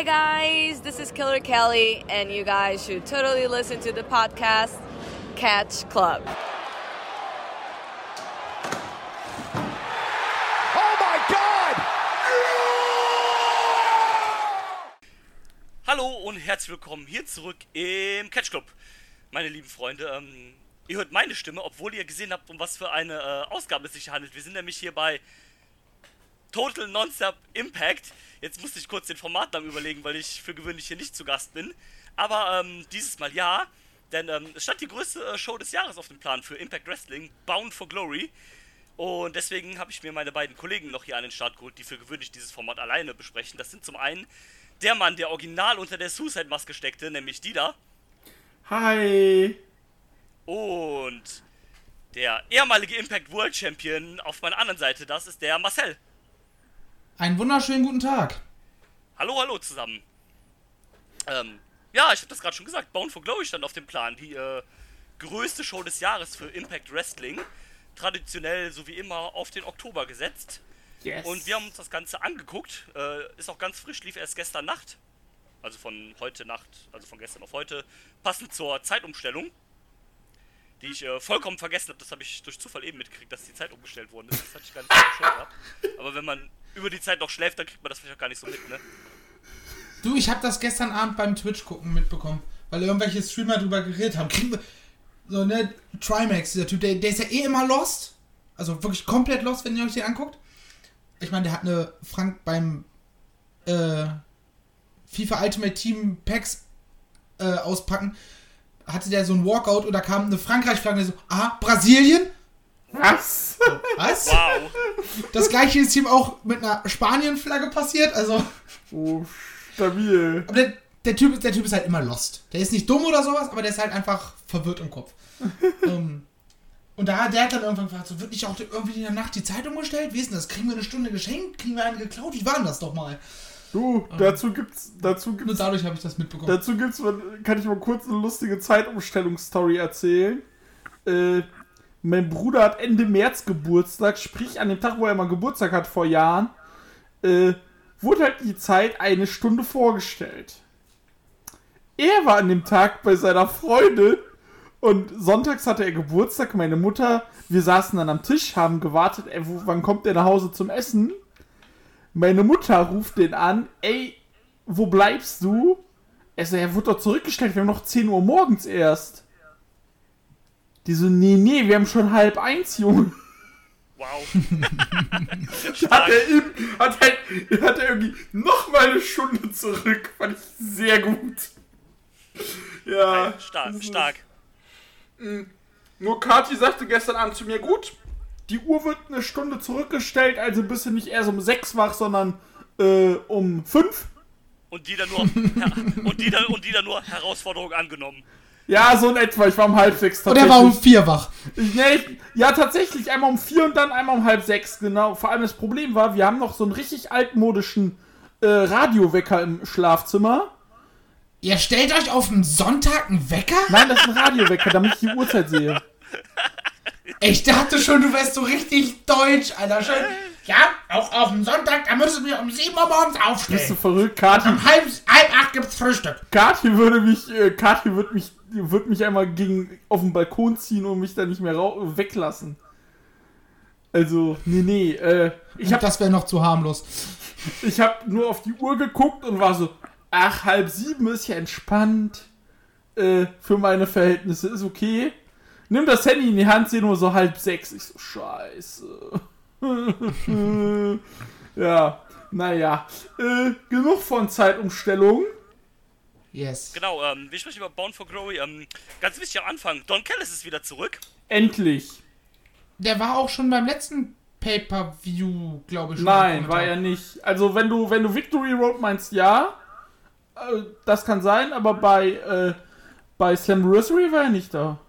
Hi guys, this is Killer Kelly, and you guys should totally listen to the podcast Catch Club. Oh my God! Hallo und herzlich willkommen hier zurück im Catch Club. Meine lieben Freunde, ähm, ihr hört meine Stimme, obwohl ihr gesehen habt, um was für eine äh, Ausgabe es sich handelt. Wir sind nämlich hier bei Total Nonstop Impact. Jetzt musste ich kurz den Formatnamen überlegen, weil ich für gewöhnlich hier nicht zu Gast bin. Aber ähm, dieses Mal ja, denn ähm, es stand die größte äh, Show des Jahres auf dem Plan für Impact Wrestling, Bound for Glory. Und deswegen habe ich mir meine beiden Kollegen noch hier an den Start geholt, die für gewöhnlich dieses Format alleine besprechen. Das sind zum einen der Mann, der original unter der Suicide-Maske steckte, nämlich Dida. Hi. Und der ehemalige Impact World Champion auf meiner anderen Seite, das ist der Marcel. Einen wunderschönen guten Tag. Hallo, hallo zusammen. Ähm, ja, ich habe das gerade schon gesagt. Bound for Glory stand auf dem Plan. Die äh, größte Show des Jahres für Impact Wrestling. Traditionell, so wie immer, auf den Oktober gesetzt. Yes. Und wir haben uns das Ganze angeguckt. Äh, ist auch ganz frisch, lief erst gestern Nacht. Also von heute Nacht, also von gestern auf heute. Passend zur Zeitumstellung. Die ich äh, vollkommen vergessen habe. Das habe ich durch Zufall eben mitgekriegt, dass die Zeit umgestellt worden ist. Das hatte ich gar nicht Schirm gehabt. Aber wenn man über die Zeit noch schläft, dann kriegt man das vielleicht auch gar nicht so mit, ne? Du, ich habe das gestern Abend beim Twitch gucken mitbekommen, weil irgendwelche Streamer drüber geredet haben. Kriegen wir so ne Trimax, dieser Typ, der, der ist ja eh immer lost. Also wirklich komplett lost, wenn ihr euch den anguckt. Ich meine, der hat eine Frank beim äh, FIFA Ultimate Team Packs äh, auspacken, hatte der so ein Walkout und da kam eine Frankreich-Flagge so, aha, Brasilien? Was? Was? Wow. Das gleiche ist ihm auch mit einer Spanien-Flagge passiert, also. Oh, stabil. Aber der, der, typ, ist- der Typ ist halt immer lost. Der ist nicht dumm oder sowas, aber der ist halt einfach verwirrt im Kopf. ähm, und da der hat dann irgendwann gefragt, so, wird nicht auch irgendwie in der Nacht die Zeit umgestellt? Wie ist denn das? Kriegen wir eine Stunde geschenkt? Kriegen wir eine geklaut? Wie war denn das doch mal? Du, dazu gibt's, dazu Nur gibt's, dadurch habe ich das mitbekommen. dazu gibt's, kann ich mal kurz eine lustige Zeitumstellungsstory erzählen. Äh, mein Bruder hat Ende März Geburtstag, sprich an dem Tag, wo er mal Geburtstag hat vor Jahren, äh, wurde halt die Zeit eine Stunde vorgestellt. Er war an dem Tag bei seiner Freundin und sonntags hatte er Geburtstag. Meine Mutter, wir saßen dann am Tisch, haben gewartet, ey, wo, wann kommt der nach Hause zum Essen? Meine Mutter ruft den an, ey, wo bleibst du? Er so, er wurde doch zurückgestellt, wir haben noch 10 Uhr morgens erst. Die so, nee, nee, wir haben schon halb eins, Junge. Wow. Hat Stark. er, ihm, hat, halt, hat er irgendwie noch mal eine Stunde zurück. Fand ich sehr gut. Ja. Stark, das ist- stark. Nur Kati sagte gestern Abend zu mir, gut, die Uhr wird eine Stunde zurückgestellt, also bist du nicht erst um 6 wach, sondern äh, um 5. Und die dann nur, ja, und die dann, und die dann nur Herausforderung angenommen. Ja, so in etwa. Ich war um halb sechs und er war um vier wach. Ich- Nee, ich- ja, tatsächlich. Einmal um vier und dann einmal um halb sechs, genau. Vor allem das Problem war, wir haben noch so einen richtig altmodischen äh, Radiowecker im Schlafzimmer. Ihr stellt euch auf einen Sonntag einen Wecker? Nein, das ist ein Radiowecker, damit ich die Uhrzeit sehe. Ich dachte schon, du wärst so richtig deutsch, Alter. Schön. Ja, auch auf dem Sonntag, da müssen wir um 7 Uhr morgens Bist du aufstehen. verrückt? Kati, Um halb, halb acht gibt's Frühstück. Kati würde mich, äh, Kati würde mich, würde mich einmal gegen, auf den Balkon ziehen und mich da nicht mehr weglassen. Also, nee, nee, äh, ich hab, das wäre noch zu harmlos. ich hab nur auf die Uhr geguckt und war so, ach, halb sieben ist ja entspannt. Äh, für meine Verhältnisse ist okay. Nimm das Handy in die Hand, sehe nur so halb sechs. Ich so, scheiße. ja, naja. Äh, genug von Zeitumstellung. Yes. Genau, ähm, wir sprechen über Bound for Glory. Ähm, ganz wichtig am Anfang, Don Callis ist wieder zurück. Endlich. Der war auch schon beim letzten Pay-Per-View, glaube ich. Nein, war er nicht. Also wenn du, wenn du Victory Road meinst, ja. Äh, das kann sein, aber bei, äh, bei Slammiversary war er nicht da.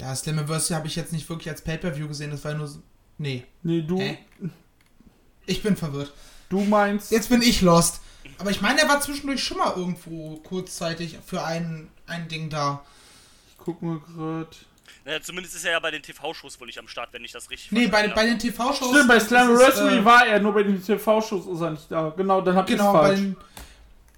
Ja, Slammiversary habe ich jetzt nicht wirklich als Pay-Per-View gesehen. Das war nur so... Nee. Nee, du, Hä? Ich bin verwirrt. du meinst. Jetzt bin ich lost. Aber ich meine, er war zwischendurch schon mal irgendwo kurzzeitig für ein, ein Ding da. Ich guck mal grad. Naja, zumindest ist er ja bei den TV-Shows wohl nicht am Start, wenn ich das richtig Nee, bei, bei den TV-Shows. Stimmt, bei Slammiversary äh, war er, nur bei den TV-Shows ist er nicht da. Genau, dann hab Genau, ich's bei falsch. den,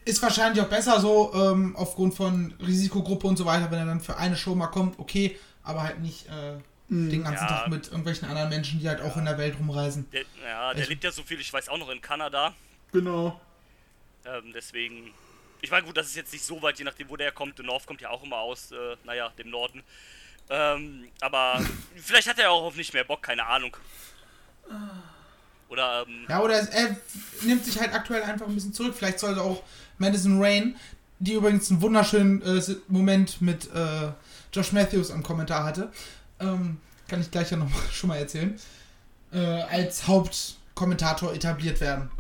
ist wahrscheinlich auch besser so, ähm, aufgrund von Risikogruppe und so weiter, wenn er dann für eine Show mal kommt, okay, aber halt nicht äh, den ganzen Ja. Tag mit irgendwelchen anderen Menschen, die halt auch in der Welt rumreisen. Der, ja, der Ich- lebt ja so viel, ich weiß auch noch in Kanada. Genau. Ähm, deswegen. Ich meine, gut, das ist jetzt nicht so weit, je nachdem, wo der kommt. Der North kommt ja auch immer aus, äh, naja, dem Norden. Ähm, aber vielleicht hat er auch auf nicht mehr Bock, keine Ahnung. Oder, ähm, Ja, oder er nimmt sich halt aktuell einfach ein bisschen zurück. Vielleicht sollte auch Madison Rain, die übrigens einen wunderschönen äh, Moment mit äh, Josh Matthews am Kommentar hatte, ähm, kann ich gleich ja noch mal, schon mal erzählen, äh, als Hauptkommentator etabliert werden.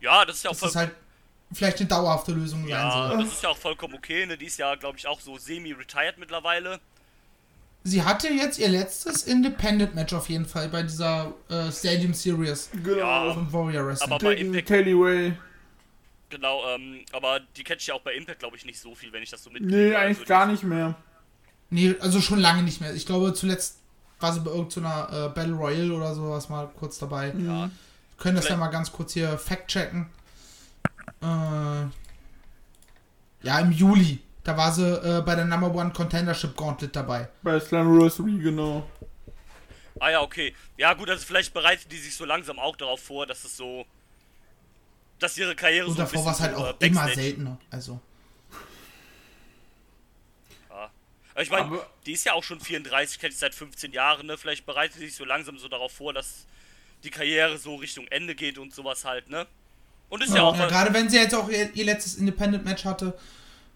ja, das ist ja auch Das voll, ist halt vielleicht eine dauerhafte Lösung sein ja, soll. das ist ja auch vollkommen okay. Ne? Die ist ja, glaube ich, auch so semi-retired mittlerweile. Sie hatte jetzt ihr letztes Independent-Match auf jeden Fall bei dieser äh, Stadium Series Genau. Ja. von Warrior Wrestling. Aber bei Impact, Kelly Way. genau, ähm, aber die catch ich ja auch bei Impact, glaube ich, nicht so viel, wenn ich das so mitkriege. Nee, Also eigentlich die- gar nicht mehr. Nee, also schon lange nicht mehr. Ich glaube, zuletzt war sie bei irgendeiner äh, Battle Royale oder sowas mal kurz dabei. Ja, Können das ja Vielleicht- mal ganz kurz hier fact-checken. Äh, ja, im Juli. Da war sie äh, bei der Number One Contendership Gauntlet dabei. Bei Slammiversary, genau. Ah ja, okay. Ja gut, also vielleicht bereitet die sich so langsam auch darauf vor, dass es so... Dass ihre Karriere Und so davor war es halt auch äh, immer seltener. Also. Ja. Aber Ich meine, Aber- die ist ja auch schon 34, kennt ich seit 15 Jahren, ne? Vielleicht bereitet sie sich so langsam so darauf vor, dass die Karriere so Richtung Ende geht und sowas halt, ne? Und ist ja, auch Ja, gerade wenn sie jetzt auch ihr, ihr letztes Independent-Match hatte.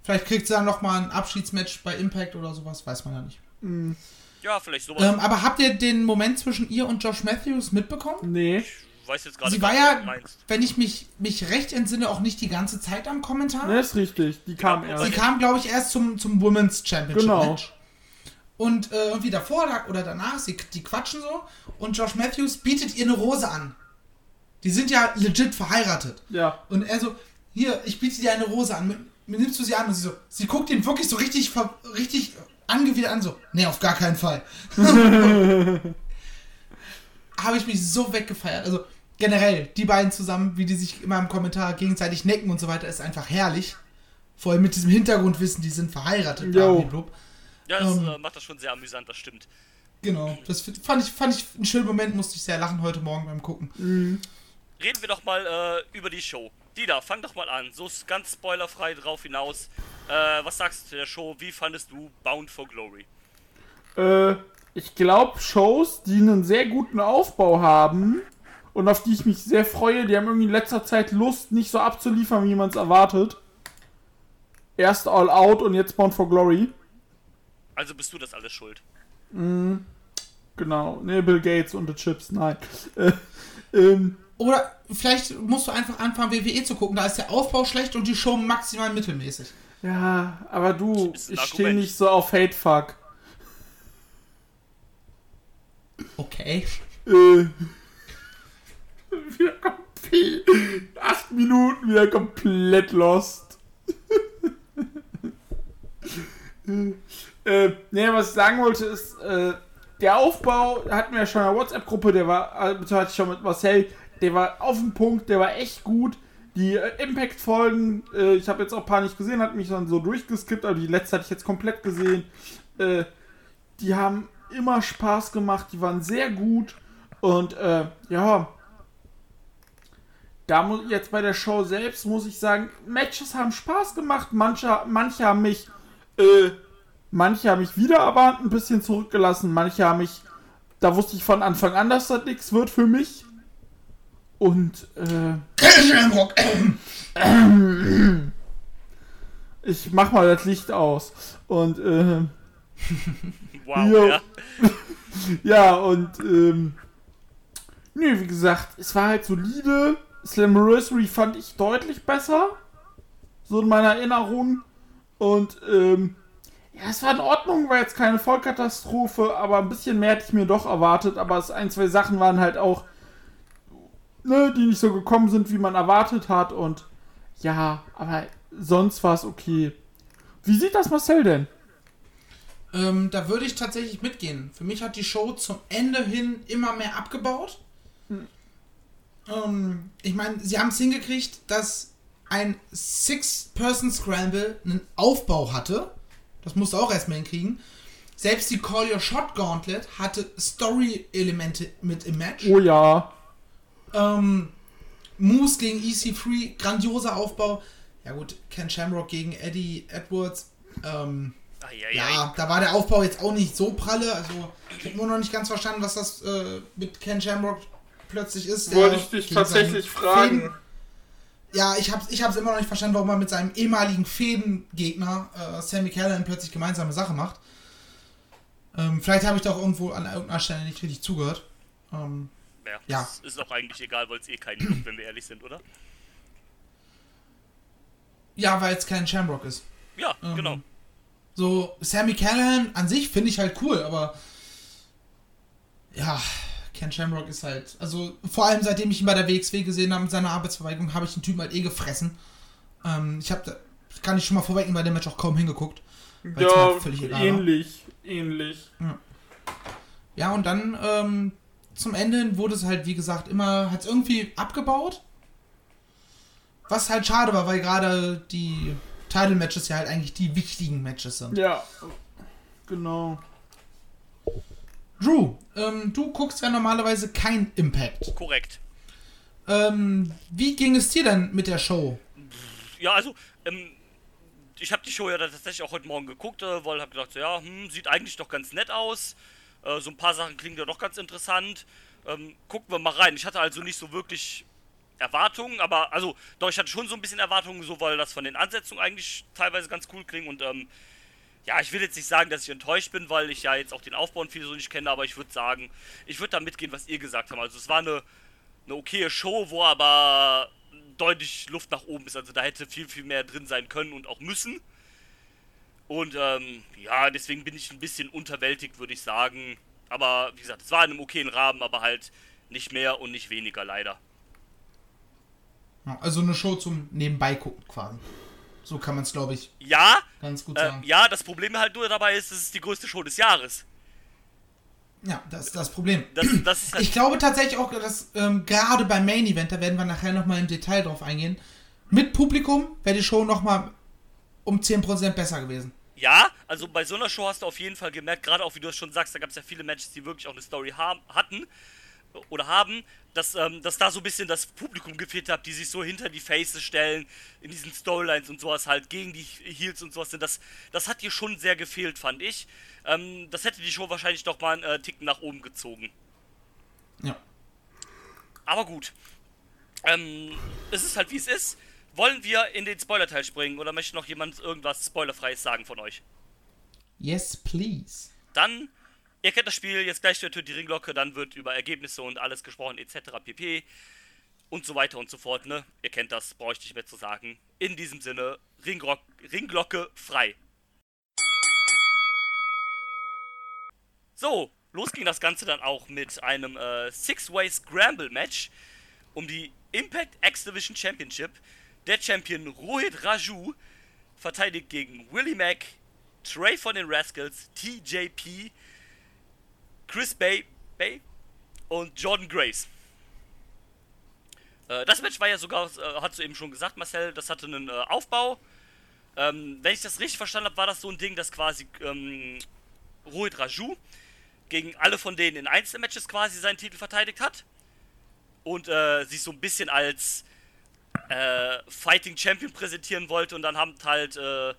Vielleicht kriegt sie dann nochmal ein Abschiedsmatch bei Impact oder sowas, weiß man ja nicht. Ja, vielleicht sowas. Ähm, aber habt ihr den Moment zwischen ihr und Josh Matthews mitbekommen? Nee. Weiß jetzt gerade Sie war ja, wenn ich mich, mich recht entsinne, auch nicht die ganze Zeit am Kommentar. Ne, ist richtig. Die kam Ja, Sie erst. kam, glaube ich, erst zum, zum Women's Championship Genau. Match. Und äh, irgendwie davor da- oder danach, sie, die quatschen so und Josh Matthews bietet ihr eine Rose an. Die sind ja legit verheiratet. Ja. Und er so, hier, ich biete dir eine Rose an. Mit- Nimmst du sie an? Und sie so, sie guckt ihn wirklich so richtig, ver- richtig angewidert an, so, nee, auf gar keinen Fall. Habe ich mich so weggefeiert. Also generell, die beiden zusammen, wie die sich immer im Kommentar gegenseitig necken und so weiter, ist einfach herrlich. Vor allem mit diesem Hintergrundwissen, die sind verheiratet. Ja, das ähm, äh, macht das schon sehr amüsant, das stimmt. Genau, das fand ich, fand ich einen schönen Moment, musste ich sehr lachen heute Morgen beim Gucken. Reden wir doch mal äh, über die Show. Dida, fang doch mal an. So ist ganz spoilerfrei drauf hinaus. Äh, was sagst du zu der Show? Wie fandest du Bound for Glory? Äh, ich glaube, Shows, die einen sehr guten Aufbau haben und auf die ich mich sehr freue, die haben irgendwie in letzter Zeit Lust, nicht so abzuliefern, wie man es erwartet. Erst All Out und jetzt Bound for Glory. Also bist du das alles schuld? Genau. Ne, Bill Gates und The Chips, nein. Äh, ähm, Oder vielleicht musst du einfach anfangen, WWE zu gucken. Da ist der Aufbau schlecht und die Show maximal mittelmäßig. ja, aber du, ich stehe nicht so auf Hate Fuck. Okay. Äh, wieder komplett. Acht Minuten wieder komplett lost. äh, ne, was ich sagen wollte ist, äh, der Aufbau hatten wir ja schon in der WhatsApp-Gruppe, der war, beziehungsweise hatte ich schon mit Marcel, der war auf den Punkt, der war echt gut. Die äh, Impact-Folgen, äh, ich habe jetzt auch ein paar nicht gesehen, hat mich dann so durchgeskippt, aber die letzte hatte ich jetzt komplett gesehen. Äh, die haben immer Spaß gemacht, die waren sehr gut und äh, ja, da muss jetzt bei der Show selbst muss ich sagen, Matches haben Spaß gemacht, manche, manche haben mich, äh, manche haben mich wieder erwartet ein bisschen zurückgelassen, manche haben mich, da wusste ich von Anfang an, dass das nichts wird für mich. Und äh, ich mach mal das Licht aus. Und äh, Wow, ja. Ja, und, ähm, nö, wie gesagt, es war halt solide. Slammiversary fand ich deutlich besser. So in meiner Erinnerung. Und, ähm, ja, es war in Ordnung, war jetzt keine Vollkatastrophe, aber ein bisschen mehr hätte ich mir doch erwartet. Aber es ein, zwei Sachen waren halt auch, ne, die nicht so gekommen sind, wie man erwartet hat. Und, ja, aber sonst war es okay. Wie sieht das Marcel denn? Ähm, da würde ich tatsächlich mitgehen. Für mich hat die Show zum Ende hin immer mehr abgebaut. Ähm, ich meine, sie haben es hingekriegt, dass ein Six-Person-Scramble einen Aufbau hatte. Das musst du auch erstmal hinkriegen. Selbst die Call Your Shot Gauntlet hatte Story-Elemente mit im Match. Oh ja. Ähm, Moose gegen EC3, grandioser Aufbau. Ja gut, Ken Shamrock gegen Eddie Edwards. Ähm, Eieiei. ja, da war der Aufbau jetzt auch nicht so pralle. Also ich habe nur noch nicht ganz verstanden, was das äh, mit Ken Shamrock plötzlich ist. Der Wollte ich dich tatsächlich fragen. Fäden- ja, ich hab's, ich hab's immer noch nicht verstanden, warum man mit seinem ehemaligen Fädengegner äh, Sammy Callahan plötzlich gemeinsame Sache macht. Ähm, vielleicht habe ich da auch irgendwo an irgendeiner Stelle nicht richtig zugehört. Ähm, Ja, Ja. das ist auch eigentlich egal, weil es eh keinen juckt, wenn wir ehrlich sind, oder? ja, weil es kein Shamrock ist. Ja, Ähm, genau. So, Sammy Callahan an sich finde ich halt cool, aber ja, Ken Shamrock ist halt, also vor allem seitdem ich ihn bei der WXW gesehen habe mit seiner Arbeitsverweigerung, habe ich den Typen halt eh gefressen. Ähm, ich habe kann ich schon mal vorwegnehmen, bei dem Match auch kaum hingeguckt. Ja, völlig egal war. ähnlich. Ähnlich. Ja, und dann ähm, zum Ende hin wurde es halt, wie gesagt, immer, hat es irgendwie abgebaut. Was halt schade war, weil gerade die Title-Matches ja halt eigentlich die wichtigen Matches sind. Ja. Genau. Drew, ähm, du guckst ja normalerweise kein Impact. Korrekt. Ähm, wie ging es dir denn mit der Show? Ja, also, ähm, ich habe die Show ja tatsächlich auch heute Morgen geguckt, äh, weil hab gedacht, so, ja, hm, sieht eigentlich doch ganz nett aus. Äh, so ein paar Sachen klingen ja doch ganz interessant. Ähm, gucken wir mal rein. Ich hatte also nicht so wirklich Erwartungen, aber also, doch, ich hatte schon so ein bisschen Erwartungen, so weil das von den Ansetzungen eigentlich teilweise ganz cool klingt und ähm, ja, ich will jetzt nicht sagen, dass ich enttäuscht bin, weil ich ja jetzt auch den Aufbau und viele so nicht kenne, aber ich würde sagen, ich würde da mitgehen, was ihr gesagt habt. Also es war eine, eine okaye Show, wo aber deutlich Luft nach oben ist. Also da hätte viel, viel mehr drin sein können und auch müssen. Und ähm, ja, deswegen bin ich ein bisschen unterwältigt, würde ich sagen. Aber wie gesagt, es war in einem okayen Rahmen, aber halt nicht mehr und nicht weniger, leider. Also eine Show zum Nebenbei gucken quasi. So kann man es, glaube ich, Ja, ganz gut äh, sagen. ja, das Problem halt nur dabei ist, es ist die größte Show des Jahres. Ja, das ist das Problem. Das, das ist halt Ich glaube tatsächlich auch, dass ähm, gerade beim Main Event, da werden wir nachher nochmal im Detail drauf eingehen, mit Publikum wäre die Show nochmal um 10% besser gewesen. Ja, also bei so einer Show hast du auf jeden Fall gemerkt, gerade auch wie du es schon sagst, da gab es ja viele Matches, die wirklich auch eine Story haben, hatten oder haben, dass, ähm, dass da so ein bisschen das Publikum gefehlt hat, die sich so hinter die Faces stellen, in diesen Storylines und sowas halt gegen die Heels und sowas sind. Das, das hat hier schon sehr gefehlt, fand ich. Ähm, das hätte die Show wahrscheinlich doch mal einen äh, Ticken nach oben gezogen. Ja. Aber gut. Ähm, es ist halt wie es ist. Wollen wir in den Spoiler-Teil springen oder möchte noch jemand irgendwas Spoilerfreies sagen von euch? Yes, please. Dann, ihr kennt das Spiel, jetzt gleich wird die Ringglocke, dann wird über Ergebnisse und alles gesprochen, etc. pp. Und so weiter und so fort, ne? Ihr kennt das, brauche ich nicht mehr zu sagen. In diesem Sinne, Ringro Ringglocke frei. So, los ging das Ganze dann auch mit einem äh, Six-Way Scramble-Match um die Impact X Division Championship. Der Champion Rohit Raju verteidigt gegen Willie Mack, Trey von den Rascals, TJP, Chris Bay, Bay und Jordan Grace. Äh, das Match war ja sogar, äh, hast du eben schon gesagt, Marcel, das hatte einen äh, Aufbau. Ähm, wenn ich das richtig verstanden habe, war das so ein Ding, dass quasi ähm, Rohit Raju gegen alle von denen in Einzelmatches quasi seinen Titel verteidigt hat und äh, sich so ein bisschen als äh, Fighting Champion präsentieren wollte und dann haben halt äh,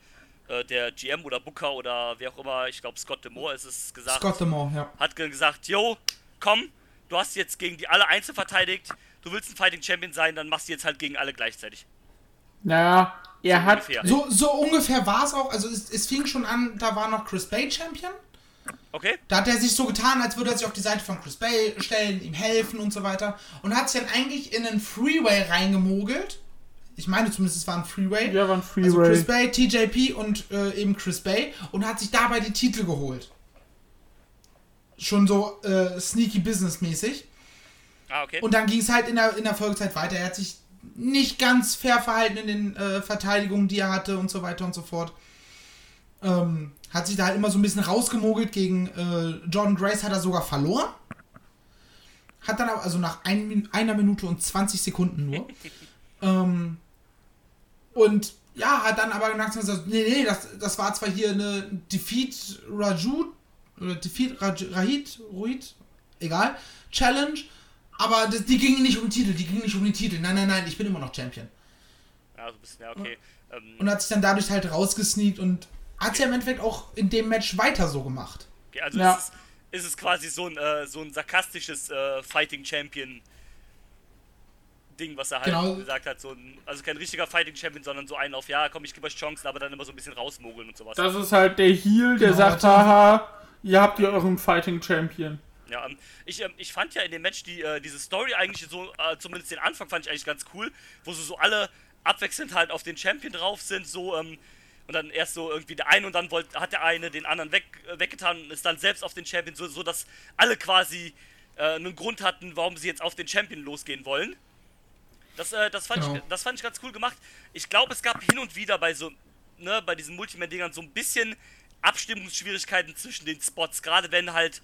der GM oder Booker oder wer auch immer, ich glaube Scott Demore ist es gesagt, Scott Demore, ja. hat ge- gesagt, yo, komm, du hast jetzt gegen die alle einzeln verteidigt, du willst ein Fighting Champion sein, dann machst du jetzt halt gegen alle gleichzeitig. Naja, er hat. ungefähr. So, so ungefähr war es auch. Also es, es fing schon an, da war noch Chris Bay Champion. Okay? Da hat er sich so getan, als würde er sich auf die Seite von Chris Bay stellen, ihm helfen und so weiter. Und hat sich dann eigentlich in einen Freeway reingemogelt. Ich meine zumindest, es war ein Freeway. Ja, war ein Also Freeway. Chris Bay, TJP und äh, eben Chris Bay. Und hat sich dabei die Titel geholt. Schon so äh, sneaky business mäßig. Ah, okay. Und dann ging es halt in der, in der Folgezeit weiter. Er hat sich nicht ganz fair verhalten in den äh, Verteidigungen, die er hatte und so weiter und so fort. Ähm, hat sich da halt immer so ein bisschen rausgemogelt gegen äh, Jordan Grace, hat er sogar verloren. Hat dann aber, also nach ein, einer Minute und 20 Sekunden nur. ähm, Und ja, hat dann aber gesagt, nee, nee, das, das war zwar hier eine Defeat Raju, oder Defeat Raj, Rahid, Ruid, egal, Challenge, aber das, die gingen nicht um den Titel, die gingen nicht um den Titel. Nein, nein, nein, ich bin immer noch Champion. Ja, so ein bisschen, ja, okay. Ähm, Und hat sich dann dadurch halt rausgesneakt und hat ja im Endeffekt auch in dem Match weiter so gemacht. okay, also Ja. ist, es, ist es quasi so ein, äh, so ein sarkastisches äh, Fighting Champion Ding, was er halt Genau. gesagt hat. So ein, also kein richtiger Fighting Champion, sondern so einen auf, ja, komm, ich gebe euch Chancen, aber dann immer so ein bisschen rausmogeln und sowas. Das ist halt der Heel, der Genau, sagt, haha, ihr habt hier euren Fighting Champion. Ja, ähm, ich, ähm, ich fand ja in dem Match die, äh, diese Story eigentlich so, äh, zumindest den Anfang fand ich eigentlich ganz cool, wo so, so alle abwechselnd halt auf den Champion drauf sind, so, ähm, und dann erst so irgendwie der eine und dann wollt, hat der eine den anderen weg, äh, weggetan und ist dann selbst auf den Champion, so, so dass alle quasi äh, einen Grund hatten, warum sie jetzt auf den Champion losgehen wollen. Das, äh, das, fand Genau. ich, das fand ich ganz cool gemacht. Ich glaube, es gab hin und wieder bei so, ne, bei diesen Multiman-Dingern so ein bisschen Abstimmungsschwierigkeiten zwischen den Spots, gerade wenn halt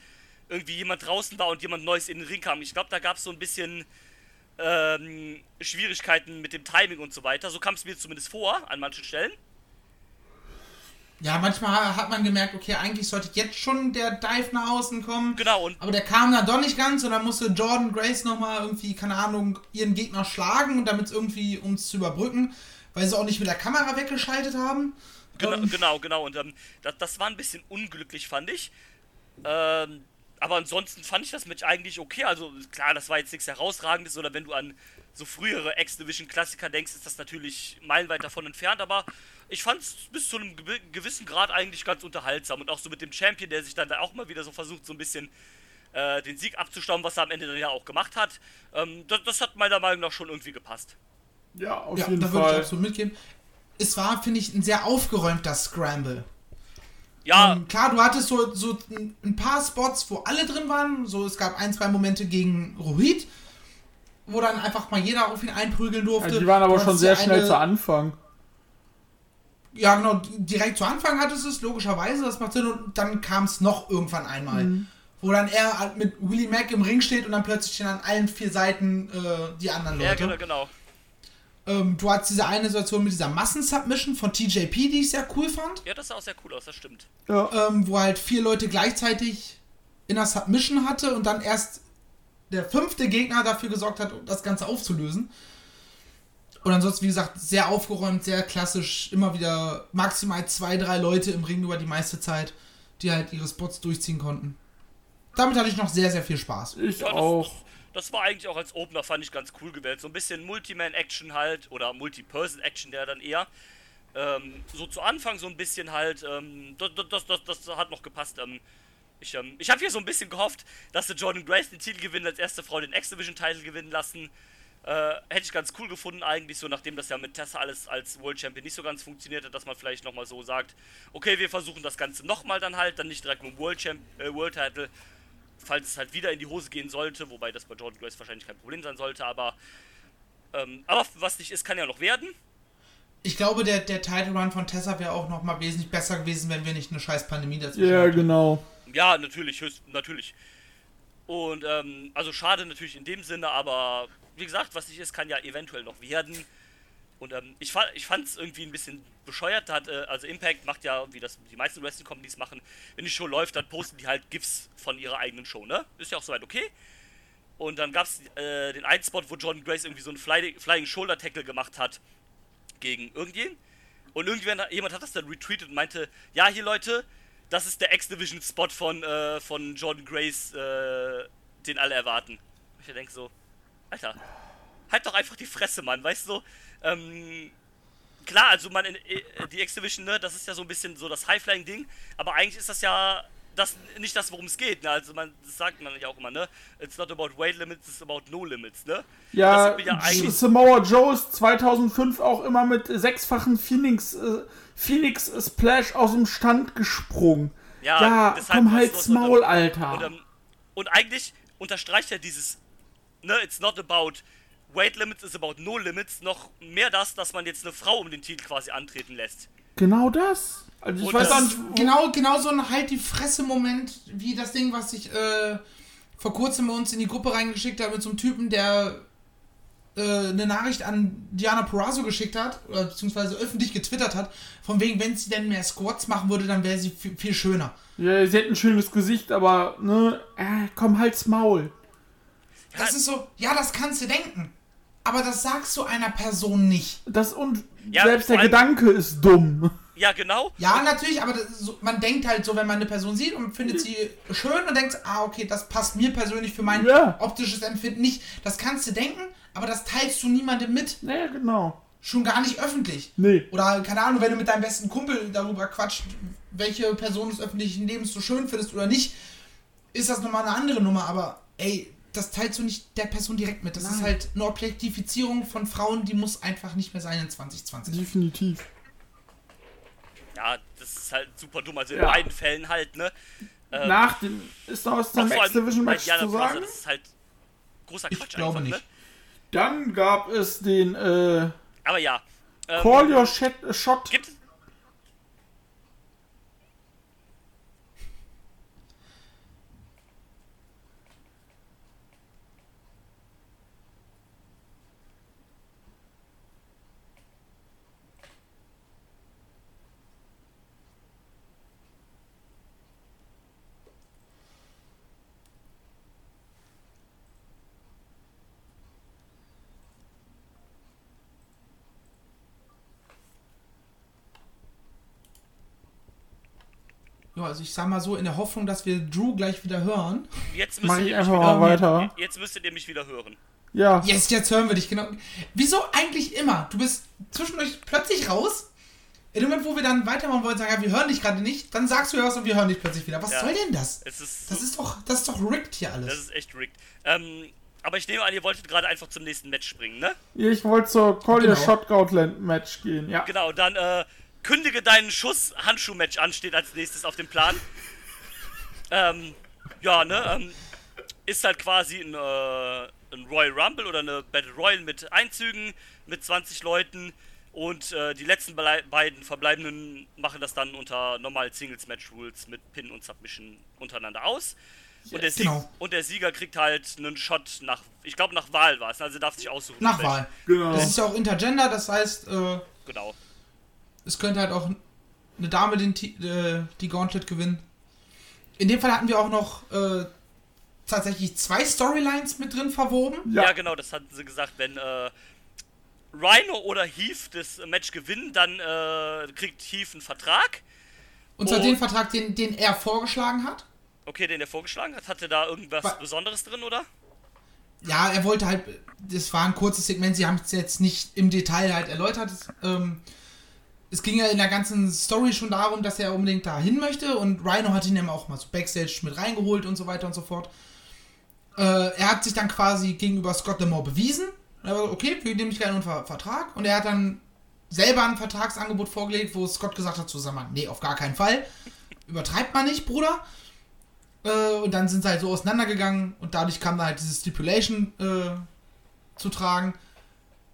irgendwie jemand draußen war und jemand Neues in den Ring kam. Ich glaube, da gab es so ein bisschen ähm, Schwierigkeiten mit dem Timing und so weiter. So kam es mir zumindest vor, an manchen Stellen. Ja, manchmal hat man gemerkt, okay, eigentlich sollte jetzt schon der Dive nach außen kommen. Genau, und Aber der kam dann doch nicht ganz und dann musste Jordan Grace nochmal irgendwie, keine Ahnung, ihren Gegner schlagen und damit irgendwie, um es zu überbrücken, weil sie auch nicht mit der Kamera weggeschaltet haben. Genau, Ähm, genau, genau. Und ähm, das, das war ein bisschen unglücklich, fand ich. Ähm, aber ansonsten fand ich das Match eigentlich okay. Also klar, das war jetzt nichts Herausragendes. Oder wenn du an so frühere X-Division-Klassiker denkst, ist das natürlich meilenweit davon entfernt. Aber ich fand es bis zu einem gewi- gewissen Grad eigentlich ganz unterhaltsam. Und auch so mit dem Champion, der sich dann da auch mal wieder so versucht, so ein bisschen äh, den Sieg abzustauben, was er am Ende dann ja auch gemacht hat. Ähm, das, das hat meiner Meinung nach schon irgendwie gepasst. Ja, auf ja, jeden da würde ich Fall. absolut mitgeben. Es war, finde ich, ein sehr aufgeräumter Scramble. Ja, Ähm, klar, du hattest so, so ein paar Spots, wo alle drin waren. So, es gab ein, zwei Momente gegen Rohit, wo dann einfach mal jeder auf ihn einprügeln Ja, durfte. die waren aber schon sehr die schnell eine- zu Anfang. Ja, genau, direkt zu Anfang hattest du es, logischerweise, das macht Sinn. Und dann kam es noch irgendwann einmal. Mhm. Wo dann er halt mit Willie Mack im Ring steht und dann plötzlich stehen an allen vier Seiten äh, die anderen ja, Leute. genau, genau. Ähm, du hattest diese eine Situation mit dieser Massensubmission von TJP, die ich sehr cool fand. Ja, das sah auch sehr cool aus, das stimmt. Ja. ähm, wo halt vier Leute gleichzeitig in der Submission hatte und dann erst der fünfte Gegner dafür gesorgt hat, um das Ganze aufzulösen. Und ansonsten, wie gesagt, sehr aufgeräumt, sehr klassisch, immer wieder maximal zwei, drei Leute im Ring über die meiste Zeit, die halt ihre Spots durchziehen konnten. Damit hatte ich noch sehr, sehr viel Spaß. Ich Ja, das, auch. Das, war eigentlich auch als Opener, fand ich ganz cool gewählt. So ein bisschen Multiman-Action halt, oder Multi-Person-Action, der dann eher. Ähm, so zu Anfang so ein bisschen halt, ähm, das, das, das, das hat noch gepasst. Ähm, ich ähm, ich habe hier so ein bisschen gehofft, dass der Jordan Grace den Titel gewinnt, als erste Frau den X-Division-Titel gewinnen lassen. Äh, hätte ich ganz cool gefunden eigentlich, so nachdem das ja mit Tessa alles als World Champion nicht so ganz funktioniert hat, dass man vielleicht nochmal so sagt, okay, wir versuchen das Ganze nochmal dann halt, dann nicht direkt mit dem World, Champ äh, World Title, falls es halt wieder in die Hose gehen sollte, wobei das bei Jordan Grace wahrscheinlich kein Problem sein sollte, aber ähm, aber was nicht ist, kann ja noch werden. Ich glaube, der, der Title Run von Tessa wäre auch noch mal wesentlich besser gewesen, wenn wir nicht eine scheiß Pandemie dazwischen Ja, hatten. genau. Ja, natürlich, höchst, natürlich. Und ähm, also schade natürlich in dem Sinne, aber wie gesagt, was nicht ist, kann ja eventuell noch werden. Und ähm, ich, fa ich fand es irgendwie ein bisschen bescheuert. Hat, äh, also Impact macht ja, wie das die meisten Wrestling-Companies machen, wenn die Show läuft, dann posten die halt GIFs von ihrer eigenen Show, ne? Ist ja auch soweit okay. Und dann gab es äh, den einen Spot, wo Jordan Grace irgendwie so einen Fly Flying Shoulder Tackle gemacht hat gegen irgendjemand. Und irgendjemand jemand hat das dann retweetet und meinte, ja, hier Leute, das ist der X-Division-Spot von, äh, von Jordan Grace, äh, den alle erwarten. Ich denke so, Alter, halt doch einfach die Fresse, Mann, weißt du? Ähm, klar, also man, in, äh, die X-Division, ne, das ist ja so ein bisschen so das High-Flying-Ding, aber eigentlich ist das ja das, nicht das, worum es geht, ne? Also man, das sagt man ja auch immer, ne? It's not about weight limits, it's about no limits, ne? Ja, ja Samoa Joe ist 2005 auch immer mit sechsfachen Phoenix, äh, Phoenix Splash aus dem Stand gesprungen. Ja, deshalb komm halt's Maul, Alter. Und, ähm, und eigentlich unterstreicht ja dieses, ne, it's not about weight limits, it's about no limits, noch mehr das, dass man jetzt eine Frau um den Titel quasi antreten lässt. genau das. Also ich Und weiß das nicht, Genau, genau so ein halt die Fresse-Moment, wie das Ding, was ich äh, vor kurzem bei uns in die Gruppe reingeschickt habe mit so einem Typen, der äh, eine Nachricht an Diana Perazzo geschickt hat, oder beziehungsweise öffentlich getwittert hat, von wegen, wenn sie denn mehr Squats machen würde, dann wäre sie viel, viel schöner. Ja, sie hat ein schönes Gesicht, aber, ne, äh, komm, halt's Maul. Das ist so, ja, das kannst du denken. Aber das sagst du einer Person nicht. Das und Ja, selbst der Gedanke ist dumm. Ja, genau. Ja, natürlich, aber das so, man denkt halt so, wenn man eine Person sieht und findet sie schön und denkt, ah, okay, das passt mir persönlich für mein Ja. optisches Empfinden nicht. Das kannst du denken, aber das teilst du niemandem mit. Naja, genau. Schon gar nicht öffentlich. Nee. Oder, keine Ahnung, wenn du mit deinem besten Kumpel darüber quatscht, welche Person des öffentlichen Lebens du schön findest oder nicht, ist das nochmal eine andere Nummer. Aber, ey, das teilst du nicht der Person direkt mit. Das ist Nein. halt eine Objektifizierung von Frauen, die muss einfach nicht mehr sein in 2020. Definitiv. Ja, das ist halt super dumm. Also in Ja. beiden Fällen halt, ne? Ähm, Nach dem. Ist allem X-Division bei Match zu sagen? Das ist halt großer Ich Quatsch glaube einfach, nicht. ne? Dann gab es den, äh, Aber ja. Ähm, Call Your Shot. Shot. Gibt Ja, also ich sag mal so, in der Hoffnung, dass wir Drew gleich wieder hören. Jetzt müsstet ich ihr mich einfach wieder, mal weiter. Jetzt müsstet ihr mich wieder hören. Ja. Yes, jetzt hören wir dich, genau. Wieso eigentlich immer? Du bist zwischendurch plötzlich raus. In dem Moment, wo wir dann weitermachen wollen, sagen, ja, wir hören dich gerade nicht, dann sagst du ja was und wir hören dich plötzlich wieder. Was Ja. soll denn das? Es ist, Das so- ist doch, das ist doch rigged hier alles. das ist echt rigged. Ähm, aber ich nehme an, ihr wolltet gerade einfach zum nächsten Match springen, ne? Ich wollte zur Call Your Genau. Shot Gauntlet Match gehen. Ja. Genau, dann äh, kündige deinen Schuss. Handschuh-Match ansteht als nächstes auf dem Plan. ähm, ja, ne? Ähm, ist halt quasi ein, äh, ein Royal Rumble oder eine Battle Royal mit Einzügen mit 20 Leuten. Und äh, die letzten belei- beiden Verbleibenden machen das dann unter normalen Singles-Match-Rules mit Pin und Submission untereinander aus. Und, der Genau. und der Sieger kriegt halt einen Shot nach, ich glaube nach Wahl war es, also darf sich aussuchen. Nach. Wahl. Genau. Das ist ja auch Intergender, das heißt, äh, Genau. Es könnte halt auch eine Dame den, Ti- äh, die Gauntlet gewinnen. In dem Fall hatten wir auch noch äh, tatsächlich zwei Storylines mit drin verwoben. Ja. Ja. genau, das hatten sie gesagt. Wenn äh, Rhino oder Heath das Match gewinnen, dann äh, kriegt Heath einen Vertrag. Und zwar Oh. den Vertrag, den, den er vorgeschlagen hat. Okay, den er vorgeschlagen hat. Hatte da irgendwas Wa- Besonderes drin, oder? Ja, er wollte halt, das war ein kurzes Segment, sie haben es jetzt nicht im Detail halt erläutert. Ähm, es ging ja in der ganzen Story schon darum, dass er unbedingt da hin möchte und Rhino hat ihn eben auch mal so Backstage mit reingeholt und so weiter und so fort. Äh, er hat sich dann quasi gegenüber Scott Demore bewiesen. Er war so, okay, wir nehmen dich gerne unter Vertrag. Und er hat dann selber ein Vertragsangebot vorgelegt, wo Scott gesagt hat zusammen, nee, auf gar keinen Fall. Übertreibt man nicht, Bruder. Äh, und dann sind sie halt so auseinandergegangen und dadurch kam da halt diese Stipulation äh, zu tragen.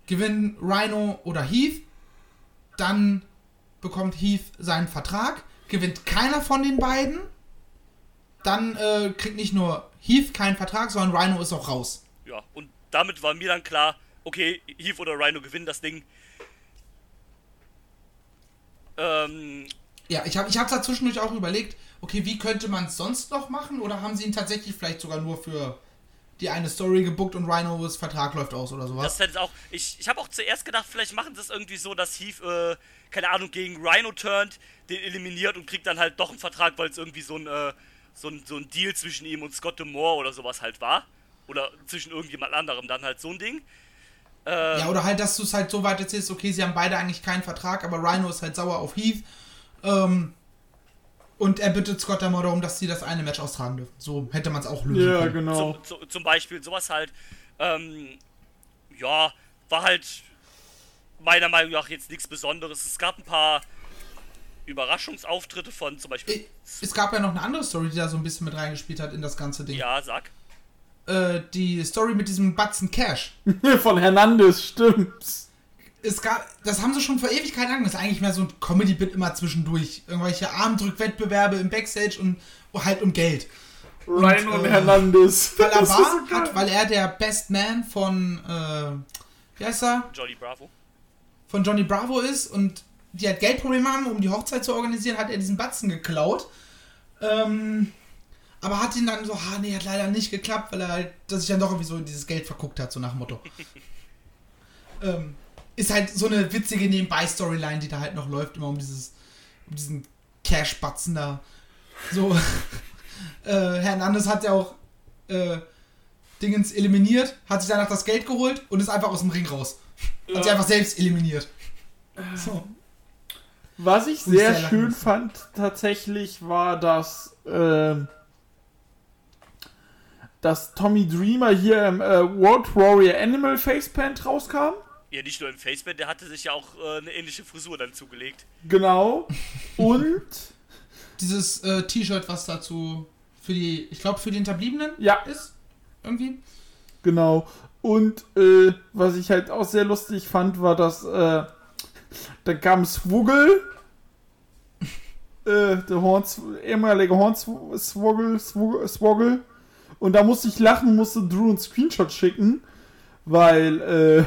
Gewinnen Rhino oder Heath, dann bekommt Heath seinen Vertrag. Gewinnt keiner von den beiden, dann äh, kriegt nicht nur Heath keinen Vertrag, sondern Rhino ist auch raus. Ja, und damit war mir dann klar, okay, Heath oder Rhino gewinnen das Ding. Ähm, Ja, ich habe ich hab da zwischendurch auch überlegt, okay, wie könnte man es sonst noch machen? Oder haben sie ihn tatsächlich vielleicht sogar nur für die eine Story gebuckt und Rhinos Vertrag läuft aus oder sowas? das jetzt auch. Ich, ich habe auch zuerst gedacht, vielleicht machen sie es irgendwie so, dass Heath, äh, keine Ahnung, gegen Rhino turnt, den eliminiert und kriegt dann halt doch einen Vertrag, weil es irgendwie so ein, äh, so, ein, so ein Deal zwischen ihm und Scott Demore oder sowas halt war. Oder zwischen irgendjemand anderem dann halt so ein Ding. Äh, Ja, oder halt, dass du es halt so weit erzählst, okay, sie haben beide eigentlich keinen Vertrag, aber Rhino ist halt sauer auf Heath. Ähm, und er bittet Scott Damore darum, dass sie das eine Match austragen dürfen. So hätte man es auch lösen Ja, können. genau. Zum, zu, zum Beispiel sowas halt. Ähm, ja, war halt meiner Meinung nach jetzt nichts Besonderes. Es gab ein paar Überraschungsauftritte von zum Beispiel. Es gab ja noch eine andere Story, die da so ein bisschen mit reingespielt hat in das ganze Ding. Ja, sag. Äh, die Story mit diesem Batzen Cash. Von Hernandez, stimmt's. Es gab, das haben sie schon vor Ewigkeiten lang. Das ist eigentlich mehr so ein Comedy-Bit immer zwischendurch. Irgendwelche Armdrückwettbewerbe im Backstage und halt um Geld. Ryan und äh, Hernandez. Er war, so hat, weil er der Best Man von, äh, wie heißt er, Johnny Bravo. von Johnny Bravo ist und die halt Geldprobleme haben, um die Hochzeit zu organisieren, hat er diesen Batzen geklaut. Ähm, aber hat ihn dann so, ah nee, hat leider nicht geklappt, weil er halt, dass sich dann doch irgendwie so dieses Geld verguckt hat, so nach dem Motto. ähm, ist halt so eine witzige Nebenbei-Storyline, die da halt noch läuft, immer um dieses, um diesen Cash-Batzen da. So, äh, Hernandez hat ja auch äh, Dingens eliminiert, hat sich danach das Geld geholt und ist einfach aus dem Ring raus. Hat sich einfach selbst eliminiert. So. Was ich sehr sehr schön fand tatsächlich war, dass, ähm, dass Tommy Dreamer hier im äh, World Warrior Animal Facepaint rauskam. Ja, nicht nur im Faceband, der hatte sich ja auch äh, eine ähnliche Frisur dann zugelegt. Genau. Und Dieses äh, T-Shirt, was dazu für die, ich glaube, für die Hinterbliebenen ja, ist. Irgendwie. genau. Und äh, was ich halt auch sehr lustig fand, war, dass äh, da kam Swoggle, äh, der Horn, ehemalige Hornswoggle, Swoggle, Swoggle. Und da musste ich lachen, musste Drew einen Screenshot schicken, weil äh,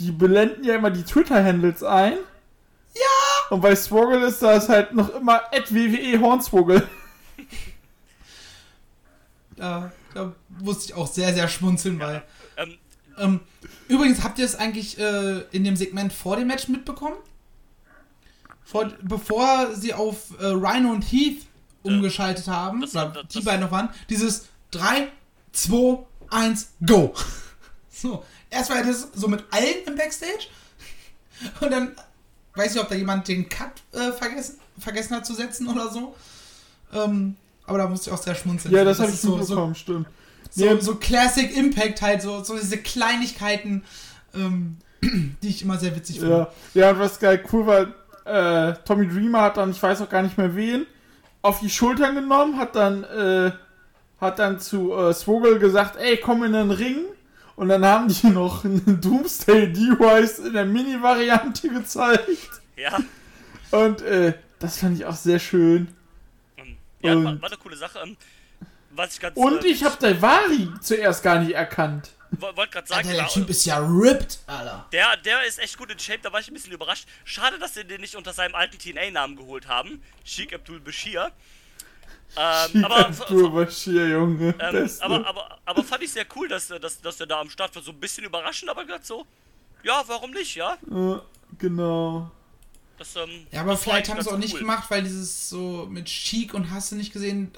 die blenden ja immer die Twitter-Handles ein. Ja! Und bei Swoggle ist das halt noch immer WWE Hornswoggle. Da, da musste ich auch sehr, sehr schmunzeln, weil. Ähm, Ähm, übrigens, habt ihr es eigentlich äh, in dem Segment vor dem Match mitbekommen? Vor, bevor sie auf äh, Rhino und Heath umgeschaltet haben, das- oder das- die das- beiden noch waren, dieses 3, 2, 1, go! So, erst war das so mit allen im Backstage und dann weiß ich, ob da jemand den Cut äh, vergessen, vergessen hat zu setzen oder so. Ähm, aber da musste ich auch sehr schmunzeln. Ja, das habe ich so, so mitbekommen, stimmt. so, Nee, so Classic Impact halt, so, so diese Kleinigkeiten, ähm, die ich immer sehr witzig finde. Ja, ja, und was geil cool war, äh, Tommy Dreamer hat dann, ich weiß auch gar nicht mehr wen, auf die Schultern genommen, hat dann, äh, hat dann zu äh, Swoggle gesagt, ey, komm in den Ring. Und dann haben die noch einen Doomsday Device in der Mini-Variante gezeigt. ja, Und äh, das fand ich auch sehr schön. ja Und- war, war eine coole Sache. Ähm, was ich ganz Und äh, ich habe Daivari zuerst gar nicht erkannt. wollte gerade sagen, Alter, der genau, Typ ist ja ripped, Alter. der, der ist echt gut in Shape, da war ich ein bisschen überrascht. Schade, dass sie den nicht unter seinem alten TNA-Namen geholt haben. Sheik Abdul Bashir. Ähm, aber, Bashir, Junge. ähm, Beste. aber, aber, aber fand ich sehr cool, dass, er- dass, dass er da am Start war. So ein bisschen überraschend, aber gerade so. Ja, warum nicht, ja? Äh, genau. Das, ähm, Ja, aber vielleicht haben sie auch nicht cool. gemacht, weil dieses so mit Chic und hast du nicht gesehen,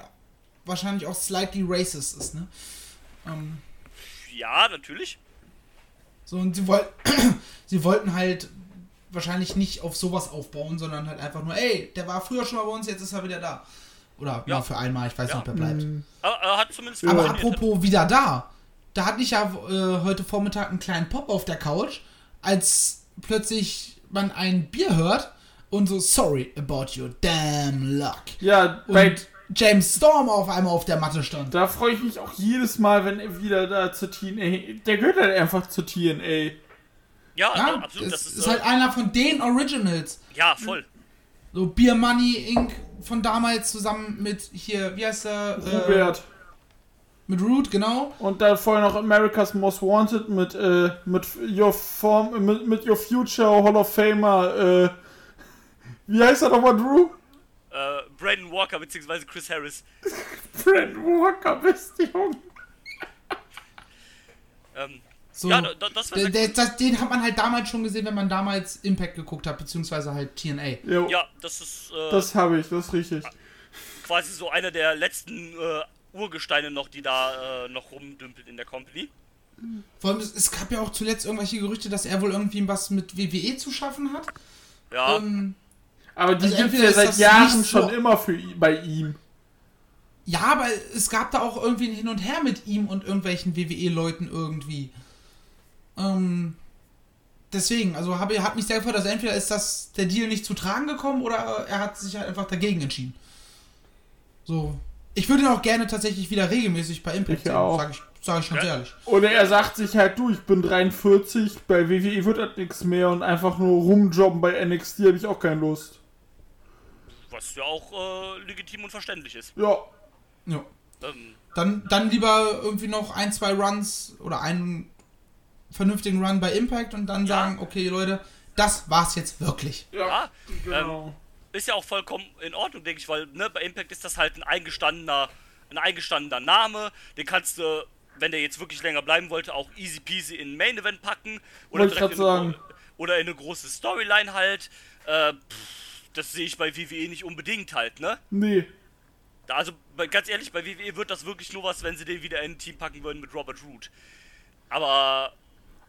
wahrscheinlich auch slightly racist ist, ne? Ähm, Ja, natürlich. so, und sie, woll sie wollten halt wahrscheinlich nicht auf sowas aufbauen, sondern halt einfach nur, ey, der war früher schon mal bei uns, jetzt ist er wieder da. Oder Ja. für einmal, ich weiß Ja. nicht, ob er bleibt. Aber er hat zumindest Aber apropos wieder da. Da hatte ich ja äh, heute Vormittag einen kleinen Pop auf der Couch, als plötzlich man ein Bier hört und so sorry about your damn luck. Ja, bei, Und James Storm auf einmal auf der Matte stand. Da freue ich mich auch jedes Mal, wenn er wieder da zur TNA. Der gehört halt einfach zur TNA. Ja, Ja, ja absolut. das Das ist, ist, äh, halt einer von den Originals. ja, voll. So Beer Money Inc. von damals zusammen mit hier, wie heißt der? Äh, Robert. mit Root, genau. Und dann vorher noch America's Most Wanted mit, äh, mit Your Form, mit, mit Your Future Hall of Famer, äh, wie heißt er nochmal, Drew? Äh, Brandon Walker bzw. Chris Harris. Brent Walker, beste Junge. Ähm, So, ja, da- da- das war der, sehr der, das, den hat man halt damals schon gesehen, wenn man damals Impact geguckt hat, beziehungsweise halt TNA. Jo, Ja, das ist äh, das habe ich, das ist richtig. quasi so einer der letzten äh, Urgesteine noch, die da äh, noch rumdümpelt in der Company. Vor allem, es, es gab ja auch zuletzt irgendwelche Gerüchte, dass er wohl irgendwie was mit WWE zu schaffen hat. Ja, Ähm, Aber die Also entweder ja seit das Jahren nicht so- schon immer für, bei ihm. ja, aber es gab da auch irgendwie ein Hin und Her mit ihm und irgendwelchen WWE-Leuten irgendwie. Ähm, deswegen, also habe, hat mich sehr gefreut, dass entweder ist das der Deal nicht zu tragen gekommen oder er hat sich halt einfach dagegen entschieden. So. Ich würde ihn auch gerne tatsächlich wieder regelmäßig bei Impact Ich sehen, auch. sage ich, sag ich ganz Ja. ehrlich. Oder er sagt sich halt, du, ich bin 43, bei WWE wird das nichts mehr und einfach nur rumjobben bei NXT habe ich auch keine Lust. was ja auch äh, legitim und verständlich ist. Ja, Ja. Ähm, Dann, dann lieber irgendwie noch ein, zwei Runs oder einen vernünftigen Run bei Impact und dann Ja. sagen, okay Leute, das war's jetzt wirklich. Ja, genau. ähm, ist ja auch vollkommen in Ordnung, denke ich, weil ne, bei Impact ist das halt ein eingestandener, ein eingestandener Name. Den kannst du, wenn der jetzt wirklich länger bleiben wollte, auch easy peasy in ein Main Event packen oder Wollte ich direkt in sagen. oder in eine große Storyline halt. Äh, pff, das sehe ich bei WWE nicht unbedingt halt, ne? Nee. Also bei- ganz ehrlich, bei WWE wird das wirklich nur was, wenn sie den wieder in ein Team packen würden mit Robert Root. Aber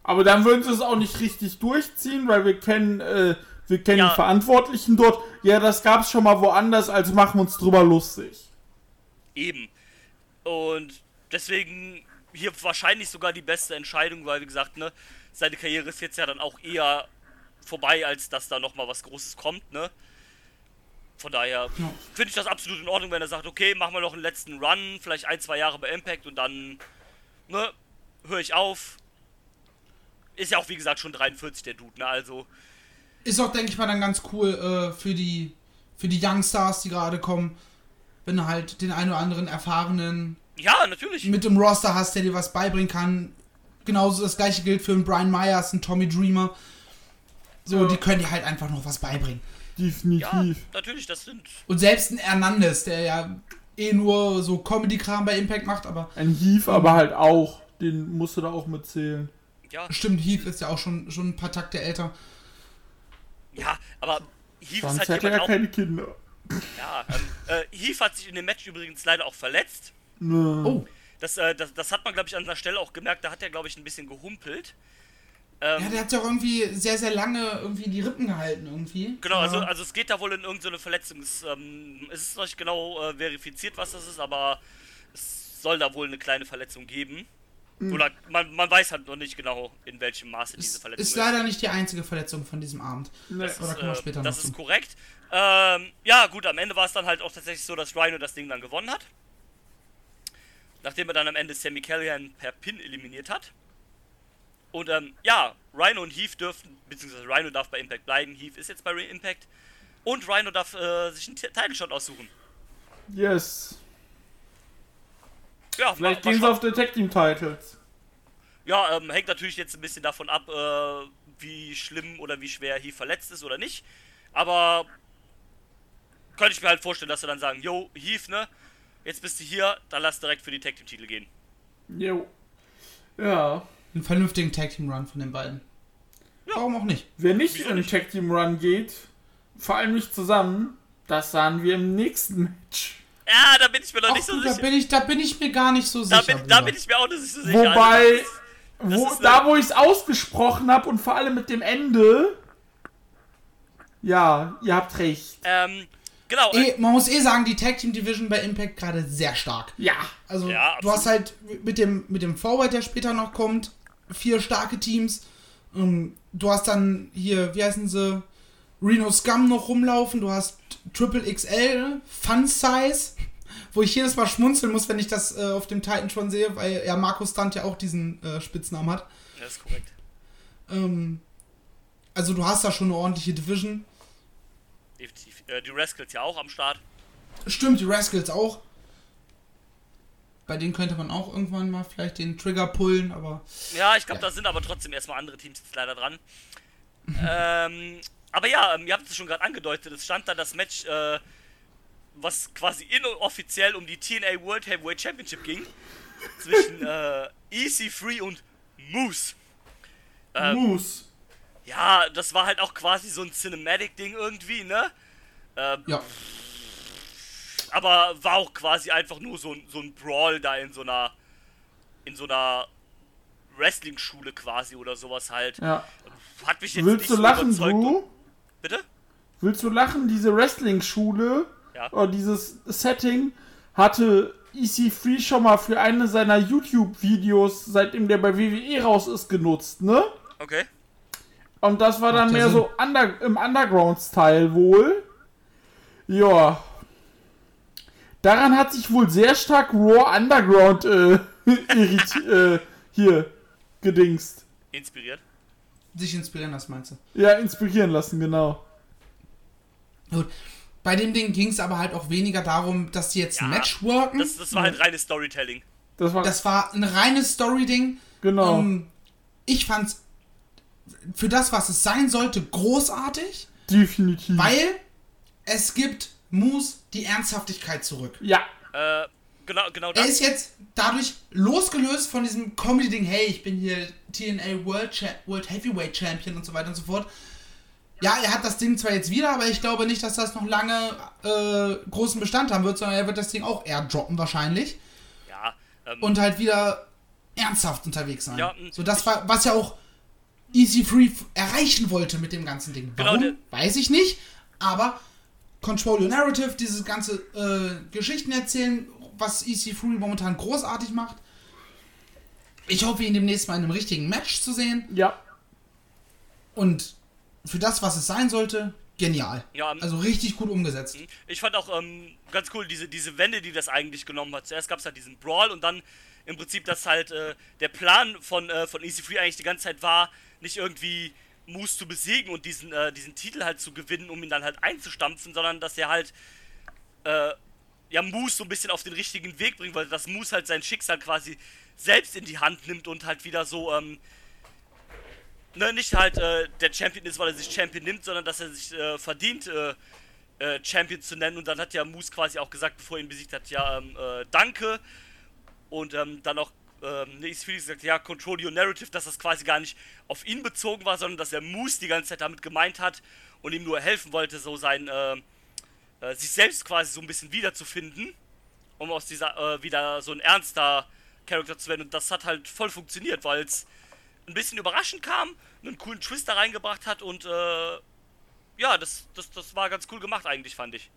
Aber dann würden sie es auch nicht richtig durchziehen, weil wir kennen, äh, wir kennen Ja. die Verantwortlichen dort. Ja, das gab's schon mal woanders, also machen wir uns drüber lustig. Eben. Und deswegen hier wahrscheinlich sogar die beste Entscheidung, weil wie gesagt, ne, seine Karriere ist jetzt ja dann auch eher vorbei, als dass da nochmal was Großes kommt, ne? Von daher finde ich das absolut in Ordnung, wenn er sagt, okay, machen wir noch einen letzten Run, vielleicht ein, zwei Jahre bei Impact und dann, ne, höre ich auf. Ist ja auch, wie gesagt, schon 43 der Dude, ne? Also, Ist auch, denke ich mal, dann ganz cool äh, für die für die Youngstars, die gerade kommen, wenn du halt den einen oder anderen erfahrenen ja, natürlich. mit dem Roster hast, der dir was beibringen kann. Genauso das gleiche gilt für einen Brian Myers, einen Tommy Dreamer. So, Ja. die können dir halt einfach noch was beibringen. Ja, Definitiv. natürlich, das sind. Und selbst ein Hernandez, der ja eh nur so Comedy-Kram bei Impact macht, aber Ein Heath aber halt auch. Den musst du da auch mitzählen. Ja, stimmt, Heath ist ja auch schon, schon ein paar Takte älter. ja, aber Heath ist Sonst halt hätte er jemand ja auch. keine Kinder. Ja, ähm, äh, Heath hat sich in dem Match übrigens leider auch verletzt. Oh, Das, äh, das, das hat man, glaube ich, an der Stelle auch gemerkt. Da hat er, glaube ich, ein bisschen gehumpelt. Ähm, ja, der hat ja auch irgendwie sehr, sehr lange irgendwie die Rippen gehalten irgendwie. genau, also, also es geht da wohl in irgendeine Verletzung. Es, ähm, es ist noch nicht genau äh, verifiziert, was das ist, aber es soll da wohl eine kleine Verletzung geben. Oder man, man weiß halt noch nicht genau, in welchem Maße diese Ist, Verletzung ist leider nicht die einzige Verletzung von diesem Abend. Das da ist, kommen wir äh, später das noch ist zu. korrekt. Ähm, ja, gut, am Ende war es dann halt auch tatsächlich so, dass Rhino das Ding dann gewonnen hat. Nachdem er dann am Ende Sammy Callahan per Pin eliminiert hat. Und ähm, ja, Rhino und Heath dürfen, beziehungsweise Rhino darf bei Impact bleiben, Heath ist jetzt bei Impact. Und Rhino darf äh, sich einen T- Title Shot aussuchen. Yes. Ja, Vielleicht gehen sie auf Tag Team Titles. Ja, ähm, hängt natürlich jetzt ein bisschen davon ab, äh, wie schlimm oder wie schwer Heath verletzt ist oder nicht. Aber könnte ich mir halt vorstellen, dass sie dann sagen, yo, Heath, ne, jetzt bist du hier, dann lass direkt für die Tag Team Titel gehen. Jo. Ja. Einen vernünftigen Tag Team Run von den beiden. Warum auch nicht? Wer nicht Wieso in den? Tag Team Run geht, vor allem nicht zusammen, das sahen wir im nächsten Match. Ja, da bin ich mir noch Ach, nicht so du, da sicher. bin ich, da bin ich mir gar nicht so Da sicher. bin, da bin ich mir auch nicht so sicher. Wobei, Also, wo, da wo ich es ausgesprochen habe und vor allem mit dem Ende, ja, ihr habt recht. ähm, genau, eh, man muss eh sagen, die Tag Team Division bei Impact gerade sehr stark. Ja. Also Ja, du hast halt mit dem, mit dem Forward, der später noch kommt, vier starke Teams. Ähm, du hast dann hier, wie heißen sie, Reno Scum noch rumlaufen. Du hast Triple XL, Fun Size, wo ich jedes Mal schmunzeln muss, wenn ich das äh, auf dem Titan schon sehe, weil ja Markus Stunt ja auch diesen äh, Spitznamen hat. das ist korrekt. Ähm, also du hast da schon eine ordentliche Division. Definitiv. Äh, die Rascals ja auch am Start. Stimmt, die Rascals auch. Bei denen könnte man auch irgendwann mal vielleicht den Trigger pullen, aber Ja, ich glaube, Ja. da sind aber trotzdem erstmal andere Teams jetzt leider dran. Ähm, aber ja, ähm, ihr habt es schon gerade angedeutet, es stand da das Match, äh, was quasi inoffiziell um die TNA World Heavyweight Championship ging. Zwischen äh, EC3 und Moose. Ähm, Moose. ja, das war halt auch quasi so ein Cinematic-Ding irgendwie, ne? Ähm, ja. aber war auch quasi einfach nur so, ein- so ein Brawl da in so einer in so einer Wrestling-Schule quasi oder sowas halt. Ja. Hat mich jetzt Willst nicht du so lachen, überzeugt. du? Bitte? Willst du lachen? Diese Wrestling-Schule Ja. oder dieses Setting hatte EC3 schon mal für eine seiner YouTube-Videos, seitdem der bei WWE raus ist, genutzt, ne? Okay. Und das war dann Macht mehr Sinn. so under, im Underground-Style wohl. Ja. Daran hat sich wohl sehr stark Raw Underground äh, äh, hier gedingst. Inspiriert. Sich inspirieren lassen, meinst du? Ja, inspirieren lassen, genau. Gut. Bei dem Ding ging es aber halt auch weniger darum, dass die jetzt ein Ja, Match worken. Das, das war halt reines Storytelling. Das war Das war ein reines Story-Ding. genau. Ähm, ich fand's für das, was es sein sollte, großartig, Definitiv. weil es gibt Moose die Ernsthaftigkeit zurück. ja. Äh, genau, genau Er das. ist jetzt dadurch losgelöst von diesem Comedy-Ding, hey, ich bin hier TNA World, Cha World Heavyweight Champion und so weiter und so fort. Ja, er hat das Ding zwar jetzt wieder, aber ich glaube nicht, dass das noch lange äh, großen Bestand haben wird, sondern er wird das Ding auch eher droppen wahrscheinlich Ja, ähm, und halt wieder ernsthaft unterwegs sein. Ja, so das war, was ja auch Easy Free erreichen wollte mit dem ganzen Ding. Genau, Warum? der- Weiß ich nicht, aber Control Your Narrative, dieses ganze äh, Geschichten erzählen, was Easy Free momentan großartig macht. Ich hoffe, ihn demnächst mal in einem richtigen Match zu sehen. Ja. Und für das, was es sein sollte, genial. Ja, ähm, also richtig gut umgesetzt. Ich fand auch ähm, ganz cool diese, diese Wende, die das eigentlich genommen hat. Zuerst gab es halt diesen Brawl und dann im Prinzip, dass halt äh, der Plan von, äh, von Easy Free eigentlich die ganze Zeit war, nicht irgendwie Moose zu besiegen und diesen, äh, diesen Titel halt zu gewinnen, um ihn dann halt einzustampfen, sondern dass er halt äh, ja Moose so ein bisschen auf den richtigen Weg bringen wollte, dass Moose halt sein Schicksal quasi selbst in die Hand nimmt und halt wieder so, ähm, ne, nicht halt äh, der Champion ist, weil er sich Champion nimmt, sondern dass er sich äh, verdient, äh, äh, Champion zu nennen. Und dann hat ja Moose quasi auch gesagt, bevor er ihn besiegt hat, ja, ähm, äh, danke. Und ähm, dann auch, ähm, ne, ist Felix gesagt, ja, control your narrative, dass das quasi gar nicht auf ihn bezogen war, sondern dass er Moose die ganze Zeit damit gemeint hat und ihm nur helfen wollte, so sein, äh, äh, sich selbst quasi so ein bisschen wiederzufinden, um aus dieser, äh, wieder so ein ernster Charakter zu werden. Und das hat halt voll funktioniert, weil es ein bisschen überraschend kam, einen coolen Twist da reingebracht hat und äh, ja, das, das, das war ganz cool gemacht eigentlich, fand ich.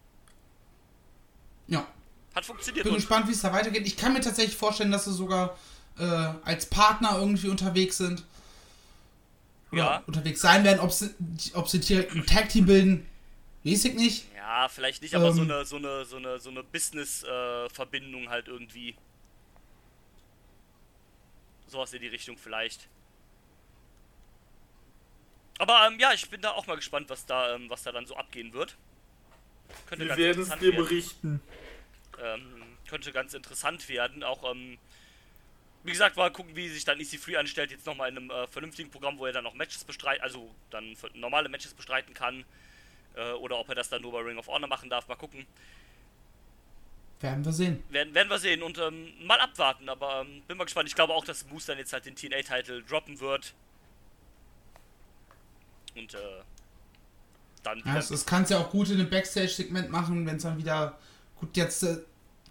Ja. Hat funktioniert. Bin gespannt, wie es da weitergeht. Ich kann mir tatsächlich vorstellen, dass sie sogar äh, als Partner irgendwie unterwegs sind. Oder Ja. unterwegs sein werden. Ob sie, ob sie direkt ein Tag-Team bilden, weiß ich nicht. ja, vielleicht nicht, aber so Ähm. eine, so eine, so eine, so eine Business-Verbindung halt irgendwie. Sowas in die Richtung vielleicht. Aber ähm, ja, ich bin da auch mal gespannt, was da, ähm, was da dann so abgehen wird. Könnte Wir ganz werden es interessant dir werden. berichten. ähm, könnte ganz interessant werden. Auch, ähm, wie gesagt, mal gucken, wie sich dann EC3 anstellt. Jetzt nochmal in einem äh, vernünftigen Programm, wo er dann auch Matches bestreiten, also dann normale Matches bestreiten kann. Äh, oder ob er das dann nur bei Ring of Honor machen darf. Mal gucken. Werden wir sehen. Werden, werden wir sehen und ähm, mal abwarten. Aber ähm, bin mal gespannt. Ich glaube auch, dass Moose dann jetzt halt den TNA-Titel droppen wird. Und äh, dann Ja, wieder das, kannst ja auch gut in einem Backstage-Segment machen, wenn es dann wieder. Gut, jetzt äh,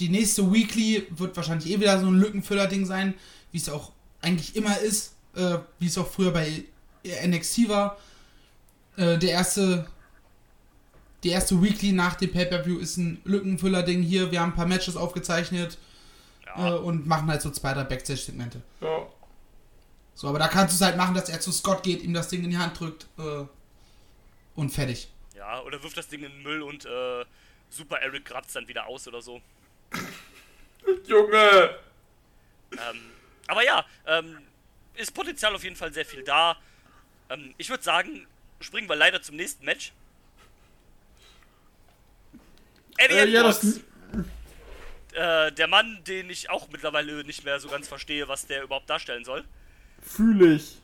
die nächste Weekly wird wahrscheinlich eh wieder so ein Lückenfüller-Ding sein, wie es auch eigentlich immer ist, äh, wie es auch früher bei NXT war. Äh, der erste. Die erste Weekly nach dem Pay-Per-View ist ein Lückenfüller-Ding hier. Wir haben ein paar Matches aufgezeichnet ja, äh, und machen halt so zwei, drei Backstage-Segmente. Ja. So, aber da kannst du es halt machen, dass er zu Scott geht, ihm das Ding in die Hand drückt äh, und fertig. ja, oder wirft das Ding in den Müll und äh, Super Eric kratzt dann wieder aus oder so. Junge! Ähm, aber ja, ähm, ist Potenzial auf jeden Fall sehr viel da. Ähm, ich würde sagen, springen wir leider zum nächsten Match. Eddie Äh, ja, das. Edwards, äh, der Mann, den ich auch mittlerweile nicht mehr so ganz verstehe, was der überhaupt darstellen soll, Fühle ich.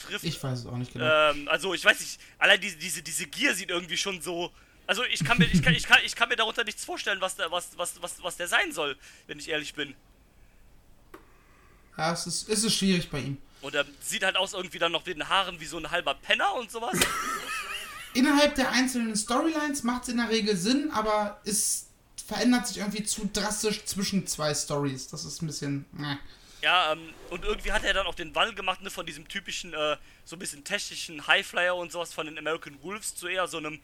trifft. Ich weiß es auch nicht genau. ähm, also ich weiß nicht, allein diese, diese, diese Gier sieht irgendwie schon so. Also ich kann mir, ich kann, ich kann, ich kann mir darunter nichts vorstellen, was der, was, was, was, was der sein soll, wenn ich ehrlich bin. Ja, es ist, es ist schwierig bei ihm. Und er sieht halt aus irgendwie dann noch mit den Haaren wie so ein halber Penner und sowas. Innerhalb der einzelnen Storylines macht es in der Regel Sinn, aber es verändert sich irgendwie zu drastisch zwischen zwei Stories. Das ist ein bisschen. Äh. Ja, ähm, und irgendwie hat er dann auch den Wandel gemacht, ne, von diesem typischen, äh, so ein bisschen technischen Highflyer und sowas von den American Wolves zu eher so einem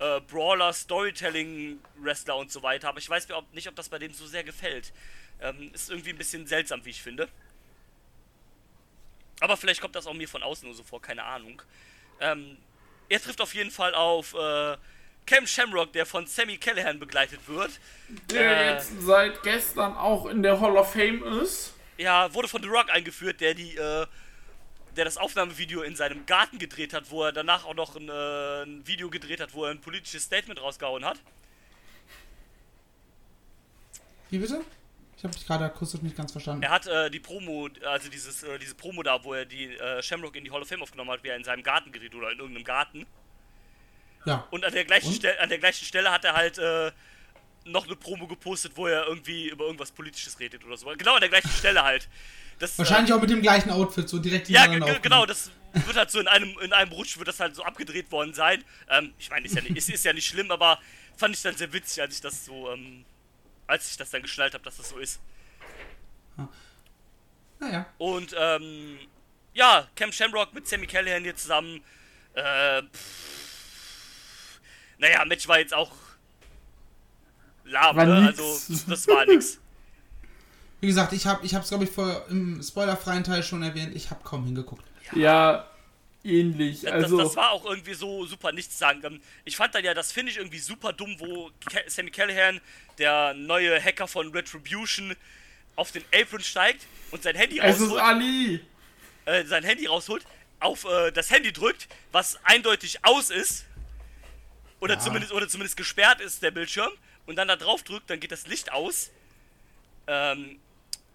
äh, Brawler, Storytelling, Wrestler und so weiter. Aber ich weiß nicht, ob das bei dem so sehr gefällt. Ähm, ist irgendwie ein bisschen seltsam, wie ich finde. Aber vielleicht kommt das auch mir von außen nur so vor, keine Ahnung. Ähm, er trifft auf jeden Fall auf äh, Cam Shamrock, der von Sammy Callahan begleitet wird. Der Äh. jetzt seit gestern auch in der Hall of Fame ist. Ja, wurde von The Rock eingeführt, der die, äh, der das Aufnahmevideo in seinem Garten gedreht hat, wo er danach auch noch ein, äh, ein Video gedreht hat, wo er ein politisches Statement rausgehauen hat. Wie bitte? Ich habe dich gerade akustisch nicht ganz verstanden. Er hat äh, die Promo, also dieses, äh, diese Promo da, wo er die äh, Shamrock in die Hall of Fame aufgenommen hat, wie er in seinem Garten geriet oder in irgendeinem Garten. Ja. Und an der gleichen? Stelle, an der gleichen Stelle hat er halt äh, noch eine Promo gepostet, wo er irgendwie über irgendwas Politisches redet oder so. Genau an der gleichen Stelle halt. Das, Wahrscheinlich äh, auch mit dem gleichen Outfit, so direkt Ja, genau, das wird halt so in einem, in einem Rutsch wird das halt so abgedreht worden sein. Ähm, ich meine, ist ja, nicht, ist, ist ja nicht schlimm, aber fand ich dann sehr witzig, als ich das so, ähm, als ich das dann geschnallt habe, dass das so ist. Naja. Und ähm, ja, Cam Shamrock mit Sammy Callahan hier zusammen. Äh, pff, naja, Match war jetzt auch lahm, War ne? Also das war nix. Wie gesagt, ich habe ich es, glaube ich, vor im spoilerfreien Teil schon erwähnt. Ich habe kaum hingeguckt. Ja, ähnlich. Das, Also, das war auch irgendwie so super nichts sagen. Ich fand dann ja das Finish irgendwie super dumm, wo Sammy Callahan, der neue Hacker von Retribution, auf den Apron steigt und sein Handy es ist rausholt, Ali. äh, sein Handy rausholt, auf äh, das Handy drückt, was eindeutig aus ist. Oder Ja. zumindest oder zumindest gesperrt ist der Bildschirm und dann da drauf drückt, dann geht das Licht aus. Ähm,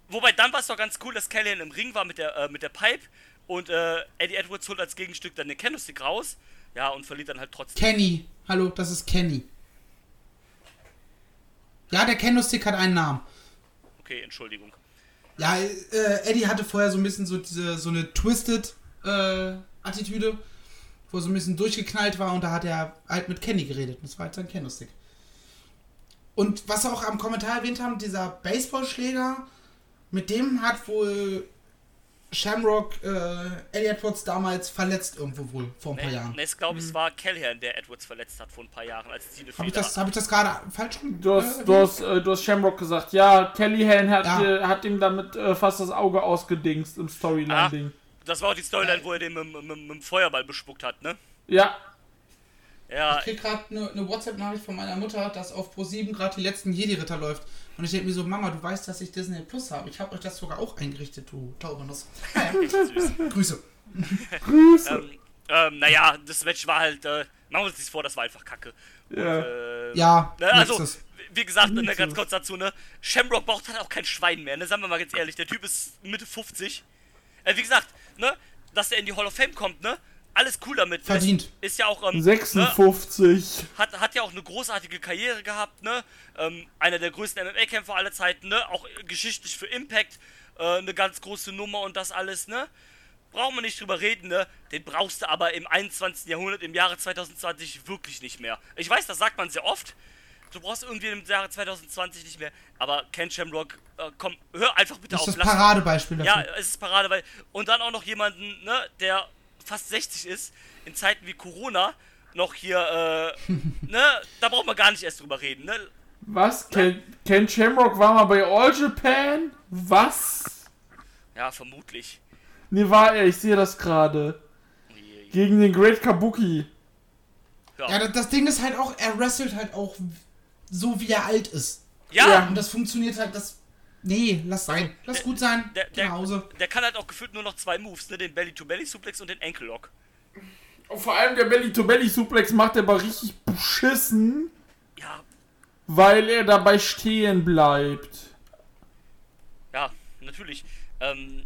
wobei dann war es doch ganz cool, dass Callahan im Ring war mit der äh, mit der Pipe und äh, Eddie Edwards holt als Gegenstück dann den Candlestick raus. Ja, und verliert dann halt trotzdem. Kenny. Hallo, das ist Kenny. Ja, der Candlestick hat einen Namen. Okay, Entschuldigung. Ja, äh, Eddie hatte vorher so ein bisschen so diese so eine twisted äh, Attitüde, wo er so ein bisschen durchgeknallt war und da hat er halt mit Kenny geredet. Das war halt sein Candlestick. Und was wir auch am Kommentar erwähnt haben, dieser Baseballschläger, mit dem hat wohl Shamrock äh, Eddie Edwards damals verletzt irgendwo wohl vor ein paar Nee, Jahren. nee, ich glaube, es war Callahan, der Edwards verletzt hat vor ein paar Jahren, als die eine Habe ich, das- hab ich das gerade falsch Du hast, äh, du, hast, äh, du hast Shamrock gesagt. Ja, Kellyhan hat, Ja. hat ihm damit äh, fast das Auge ausgedingst im Ah, Storyline-Ding. das war auch die Storyline, wo er den mit, mit, mit, mit dem Feuerball bespuckt hat, ne? Ja, Ja, Ich krieg gerade eine ne, WhatsApp-Nachricht von meiner Mutter, dass auf Pro7 gerade die letzten Jedi-Ritter läuft. Und ich denke mir so, Mama, du weißt, dass ich Disney Plus habe. Ich habe euch das sogar auch eingerichtet, du Taubernuss. Naja. Grüße. Grüße. ähm, ähm, naja, das Match war halt, äh, machen wir uns nichts vor, das war einfach kacke. Und, Ja. äh, Ja, Ne, also, nächstes. wie gesagt, ne, Nächstes. ganz kurz dazu, ne? Shamrock braucht halt auch kein Schwein mehr, ne? Sagen wir mal ganz ehrlich, der Typ ist Mitte 50. Äh, wie gesagt, ne? Dass der in die Hall of Fame kommt, ne? Alles cool damit. Verdient. Ist, ist ja auch, ähm, Ne? 56. Hat, hat ja auch eine großartige Karriere gehabt, ne? Ähm, einer der größten MMA-Kämpfer aller Zeiten, ne? Auch geschichtlich für Impact, äh, eine ganz große Nummer und das alles, ne? Brauchen wir nicht drüber reden, ne? Den brauchst du aber im 21. Jahrhundert, im Jahre 2020 wirklich nicht mehr. Ich weiß, das sagt man sehr oft. Du brauchst irgendwie im Jahre 2020 nicht mehr. Aber Ken Shamrock, äh, komm, hör einfach bitte Das ist auf. das lass- Paradebeispiel ja, dafür. es ist Parade, weil. Und dann auch noch jemanden, ne, der fast 60 ist, in Zeiten wie Corona, noch hier, äh, ne, da braucht man gar nicht erst drüber reden, ne? Was? Ken, Ken Shamrock war mal bei All Japan? Was? Ja, vermutlich. Nee, war er. Ich sehe das gerade. Gegen den Great Kabuki. Ja. Ja, das, das Ding ist halt auch, er wrestelt halt auch so, wie er alt ist. Ja, Ja. Und das funktioniert halt, das. Nee, lass sein. Lass gut sein. der, Geh nach der, Hause. der kann halt auch gefühlt nur noch zwei Moves, ne? Den Belly-to-Belly-Suplex und den Ankle Lock. Und vor allem der Belly-to-Belly-Suplex macht er aber richtig beschissen, Ja, weil er dabei stehen bleibt. ja, natürlich. Ähm,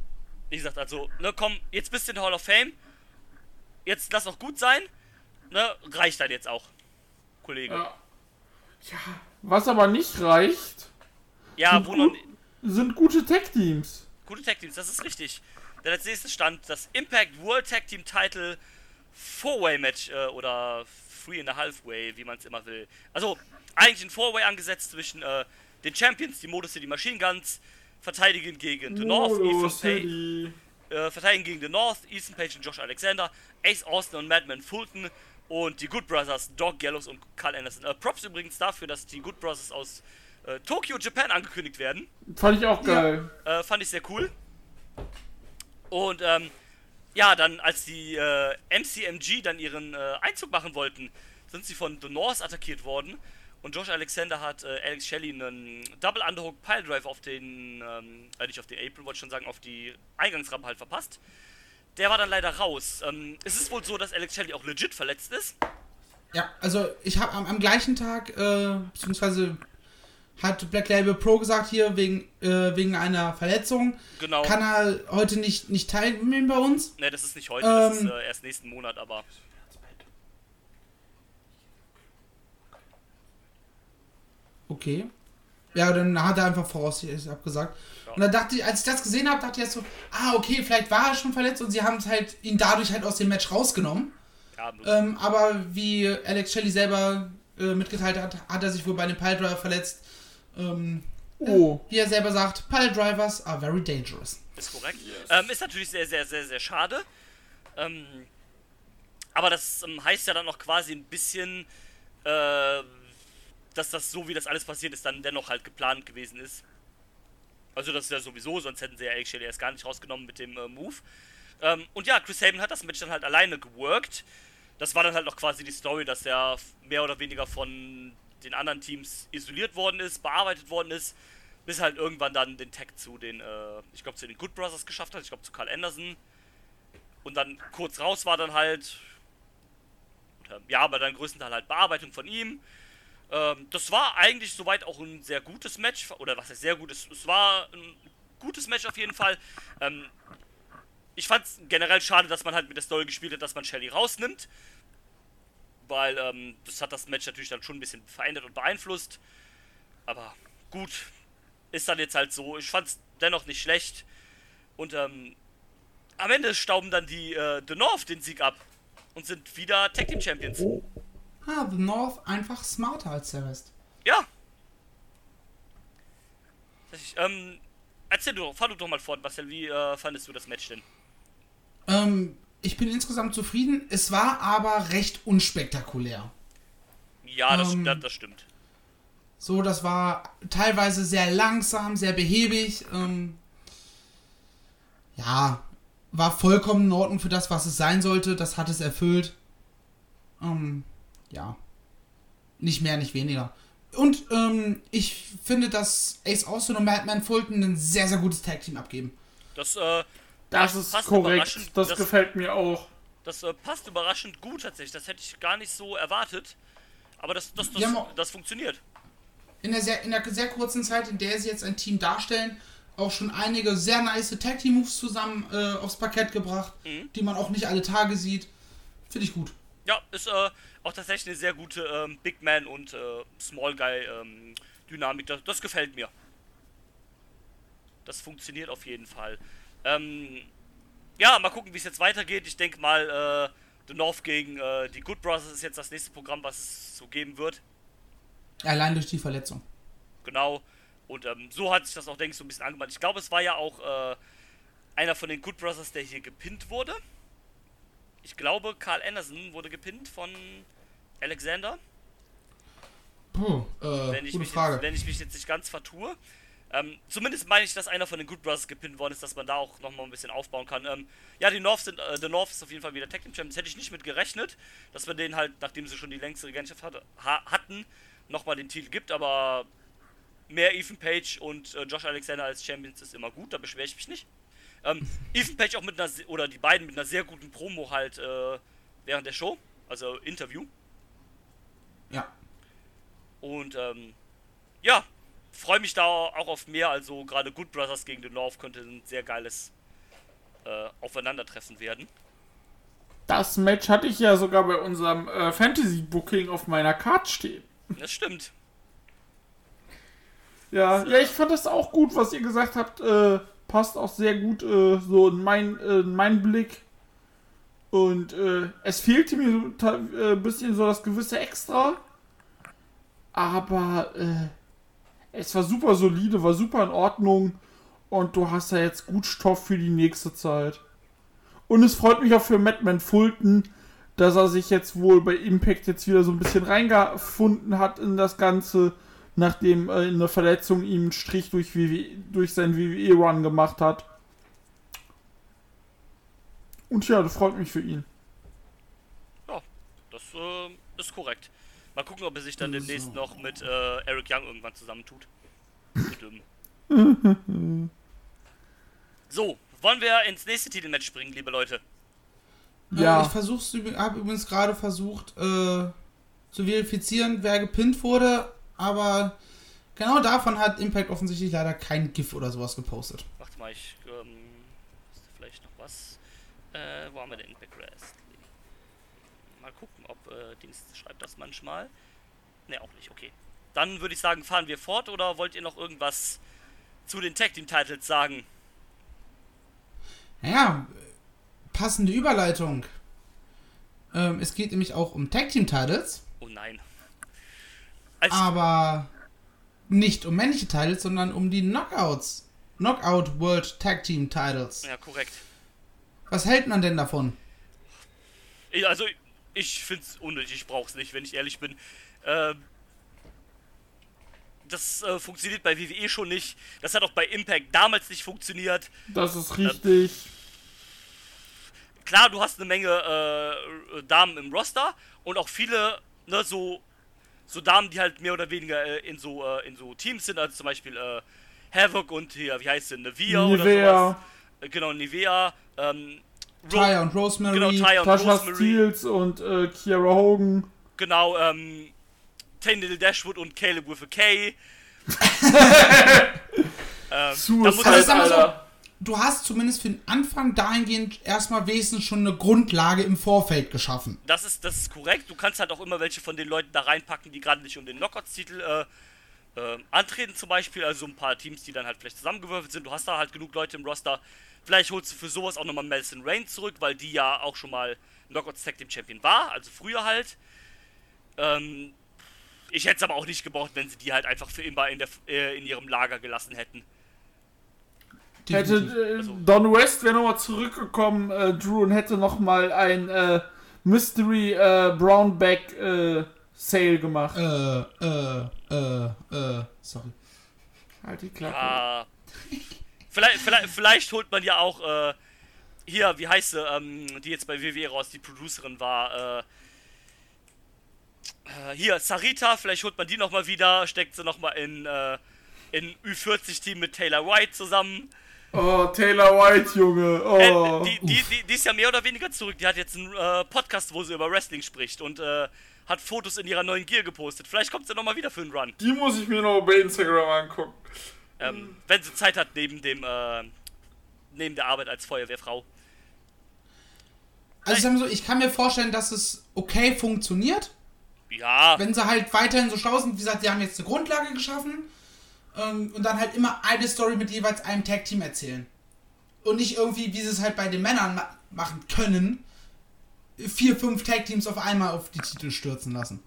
wie gesagt, also, ne, komm, jetzt bist du in der Hall of Fame. Jetzt lass auch gut sein. Ne, reicht dann jetzt auch, Kollege. Ja. ja. Was aber nicht reicht, Ja, wo noch, gut, sind gute Tech-Teams. Gute Tag Teams, das ist richtig. Denn als nächstes stand das Impact World Tag Team Title Four-Way Match äh, oder Three and a Half Way, wie man es immer will. Also eigentlich ein Four-Way angesetzt zwischen äh, den Champions, die Motor City Machine Guns, verteidigen gegen The North, Ethan äh, verteidigen gegen The North, Ethan Page und Josh Alexander, Ace Austin und Madman Fulton und die Good Brothers, Dog Gallows und Carl Anderson. Äh, Props übrigens dafür, dass die Good Brothers aus äh, Tokyo, Japan angekündigt werden. Fand ich auch geil. Äh, fand ich sehr cool. Und ähm, ja, dann als die äh, MCMG dann ihren äh, Einzug machen wollten, sind sie von The North attackiert worden. Und Josh Alexander hat äh, Alex Shelley einen Double Underhook Pile Drive auf den, ähm, äh, nicht auf den Apron, wollte ich schon sagen, auf die Eingangsrampe halt verpasst. Der war dann leider raus. Ähm, es ist wohl so, dass Alex Shelley auch legit verletzt ist. Ja, also ich habe am, am gleichen Tag, äh, beziehungsweise hat Black Label Pro gesagt, hier wegen, äh, wegen einer Verletzung. Genau. Kann er heute nicht, nicht teilnehmen bei uns. Ne, das ist nicht heute, das ist Ähm, äh, erst nächsten Monat, aber. Okay. Ja, dann hat er einfach voraussichtlich abgesagt. Ja. Und dann dachte ich, als ich das gesehen habe, dachte ich erst so, ah, okay, vielleicht war er schon verletzt und sie haben es halt ihn dadurch halt aus dem Match rausgenommen. Ja, Ähm, aber wie Alex Shelley selber äh, mitgeteilt hat, hat er sich wohl bei dem Piledriver verletzt. Ähm, Oh. wie er selber sagt, Piledrivers are very dangerous. Ist korrekt. Ähm, ist natürlich sehr, sehr, sehr, sehr schade. Ähm, aber das ähm, heißt ja dann noch quasi ein bisschen, äh, dass das so wie das alles passiert ist, dann dennoch halt geplant gewesen ist. Also das ist ja sowieso, sonst hätten sie ja Shelley erst gar nicht rausgenommen mit dem äh, Move. Ähm, und ja, Chris Sabin hat das Match dann halt alleine geworkt. Das war dann halt noch quasi die Story, dass er mehr oder weniger von den anderen Teams isoliert worden ist, bearbeitet worden ist, bis halt irgendwann dann den Tag zu den, äh, ich glaube zu den Good Brothers geschafft hat, ich glaube zu Carl Anderson. Und dann kurz raus war dann halt, oder, ja, aber dann größtenteils halt Bearbeitung von ihm. Ähm, das war eigentlich soweit auch ein sehr gutes Match, oder was heißt sehr gutes, es war ein gutes Match auf jeden Fall. Ähm, ich fand es generell schade, dass man halt mit der Story gespielt hat, dass man Shelly rausnimmt. Weil ähm, das hat das Match natürlich dann schon ein bisschen verändert und beeinflusst. Aber gut, ist dann jetzt halt so. Ich fand es dennoch nicht schlecht. Und ähm, am Ende stauben dann die äh, The North den Sieg ab und sind wieder Tag Team Champions. Ah, The North einfach smarter als der Rest. Ja. Ich, ähm, erzähl du, fahr du doch mal fort, Marcel. Wie äh, fandest du das Match denn? Ähm, ich bin insgesamt zufrieden. Es war aber recht unspektakulär. Ja, das, Ähm, das, das stimmt. So, das war teilweise sehr langsam, sehr behäbig. Ähm, ja, war vollkommen in Ordnung für das, was es sein sollte. Das hat es erfüllt. Ähm, ja. Nicht mehr, nicht weniger. Und ähm, ich finde, dass Ace Austin und Madman Fulton ein sehr, sehr gutes Tag-Team abgeben. Das, äh, Das passt- ist passt korrekt. Das, das, gefällt mir auch. das äh, passt überraschend gut tatsächlich. Das hätte ich gar nicht so erwartet. Aber das, das, das, auch- das funktioniert. in der, sehr, in der sehr kurzen Zeit, in der sie jetzt ein Team darstellen, auch schon einige sehr nice Tag Team Moves zusammen äh, aufs Parkett gebracht, Mhm. die man auch nicht alle Tage sieht. Finde ich gut. Ja, ist äh, auch tatsächlich eine sehr gute ähm, Big Man und äh, Small Guy ähm, Dynamik. Das, das gefällt mir. Das funktioniert auf jeden Fall. Ähm, ja, mal gucken, wie es jetzt weitergeht. Ich denke mal, äh, The North gegen äh, die Good Brothers ist jetzt das nächste Programm, was es so geben wird. Allein durch die Verletzung. Genau. Und ähm, so hat sich das auch, denke ich, so ein bisschen angemahnt. Ich glaube, es war ja auch äh, einer von den Good Brothers, der hier gepinnt wurde. Ich glaube, Carl Anderson wurde gepinnt von Alexander. Puh, äh, wenn ich, gute Frage. Jetzt, wenn ich mich jetzt nicht ganz vertue. Ähm, zumindest meine ich, dass einer von den Good Brothers gepinnt worden ist, dass man da auch nochmal ein bisschen aufbauen kann. Ähm, ja, die North sind, äh, The North ist auf jeden Fall wieder Tag Team Champions. Hätte ich nicht mit gerechnet, dass man denen halt, nachdem sie schon die längste Regentschaft hatte, ha hatten, nochmal den Titel gibt. Aber mehr Ethan Page und äh, Josh Alexander als Champions ist immer gut, da beschwere ich mich nicht. Ähm, Ethan Page auch mit einer, oder die beiden mit einer sehr guten Promo halt äh, während der Show, also Interview. ja. Und ähm, ja, freue mich da auch auf mehr. Also gerade Good Brothers gegen The North könnte ein sehr geiles äh, Aufeinandertreffen werden. Das Match hatte ich ja sogar bei unserem äh, Fantasy-Booking auf meiner Card stehen. Das stimmt. Ja, ja, ich fand das auch gut, was ihr gesagt habt. Äh, passt auch sehr gut äh, so in, mein, äh, in meinen Blick. Und äh, es fehlte mir so ein bisschen so das gewisse Extra. Aber äh, es war super solide, war super in Ordnung. Und du hast ja jetzt gut Stoff für die nächste Zeit. Und es freut mich auch für Madman Fulton, dass er sich jetzt wohl bei Impact jetzt wieder so ein bisschen reingefunden hat in das Ganze, nachdem äh, eine Verletzung ihm einen Strich durch, durch seinen WWE-Run gemacht hat. Und ja, das freut mich für ihn. Ja, das äh, ist korrekt. Mal gucken, ob er sich dann demnächst noch mit äh, Eric Young irgendwann zusammentut. So, wollen wir ins nächste Titelmatch springen, liebe Leute? Ja. Äh, ich versuch's, habe übrigens gerade versucht äh, zu verifizieren, wer gepinnt wurde, aber Genau davon hat Impact offensichtlich leider kein GIF oder sowas gepostet. Warte mal, ich, ähm, ist da vielleicht noch was? Äh, wo haben wir denn Impact Wrestling? Mal gucken, ob, äh, Dings schreibt das manchmal. Ne, auch nicht, okay. Dann würde ich sagen, fahren wir fort oder wollt ihr noch irgendwas zu den Tag Team Titles sagen? Naja, passende Überleitung. Ähm, es geht nämlich auch um Tag Team Titles, Oh nein. Als, aber nicht um männliche Titles, sondern um die Knockouts. Knockout World Tag Team Titles. ja, korrekt. Was hält man denn davon? Ich, also, ich find's unnötig, ich brauch's nicht, wenn ich ehrlich bin. Ähm, das äh, funktioniert bei WWE schon nicht. Das hat auch bei Impact damals nicht funktioniert. Das ist richtig. Klar, du hast eine Menge äh, Damen im Roster und auch viele, ne, so, so Damen, die halt mehr oder weniger äh, in so äh, in so Teams sind, also zum Beispiel äh, Havoc und hier, wie heißt sie, Nevea, oder Nivea. sowas. Äh, Genau, Nivea, ähm, Ro- Taya und Rosemary. Genau, Taya und Tasha Rosemary. Steels und äh, Kiara Hogan. Genau, ähm, Tandil Dashwood und Caleb with a K. ähm, da muss Suicide, Also so, du hast zumindest für den Anfang dahingehend erstmal wenigstens schon eine Grundlage im Vorfeld geschaffen. Das ist, das ist korrekt. Du kannst halt auch immer welche von den Leuten da reinpacken, die gerade nicht um den Knockouts-Titel äh, äh, antreten, zum Beispiel. Also ein paar Teams, die dann halt vielleicht zusammengewürfelt sind. Du hast da halt genug Leute im Roster. Vielleicht holst du für sowas auch nochmal Melson Rain zurück, weil die ja auch schon mal Knockouts Tag Team Champion war, also früher halt. Ähm, ich hätte es aber auch nicht gebraucht, wenn sie die halt einfach für immer in, der, äh, in ihrem Lager gelassen hätten. Hätte äh, Also- Don West wäre nochmal zurückgekommen, äh, Drew, und hätte nochmal ein äh, Mystery äh, Brownback äh, Sale gemacht. Äh, äh, äh, äh, sorry. Halt die Klappe. Ah. Vielleicht, vielleicht, vielleicht holt man ja auch äh, hier, wie heißt sie, ähm, die jetzt bei WWE raus, die Producerin war, äh, äh, hier, Sarita, vielleicht holt man die nochmal wieder, steckt sie nochmal in, äh, in Ü40-Team mit Taylor White zusammen. Oh, Taylor White, Junge. Äh, Oh. die, die, die, die ist ja mehr oder weniger zurück. Die hat jetzt einen äh, Podcast, wo sie über Wrestling spricht und äh, hat Fotos in ihrer neuen Gear gepostet. Vielleicht kommt sie nochmal wieder für einen Run. Die muss ich mir noch bei Instagram angucken. Ähm, wenn sie Zeit hat neben dem, äh, neben der Arbeit als Feuerwehrfrau. Also sagen wir so, ich kann mir vorstellen, dass es okay funktioniert, Ja, wenn sie halt weiterhin so schlau sind. Wie gesagt, die haben jetzt eine Grundlage geschaffen ähm, und dann halt immer eine Story mit jeweils einem Tag-Team erzählen. Und nicht irgendwie, wie sie es halt bei den Männern ma machen können, vier, fünf Tag-Teams auf einmal auf die Titel stürzen lassen.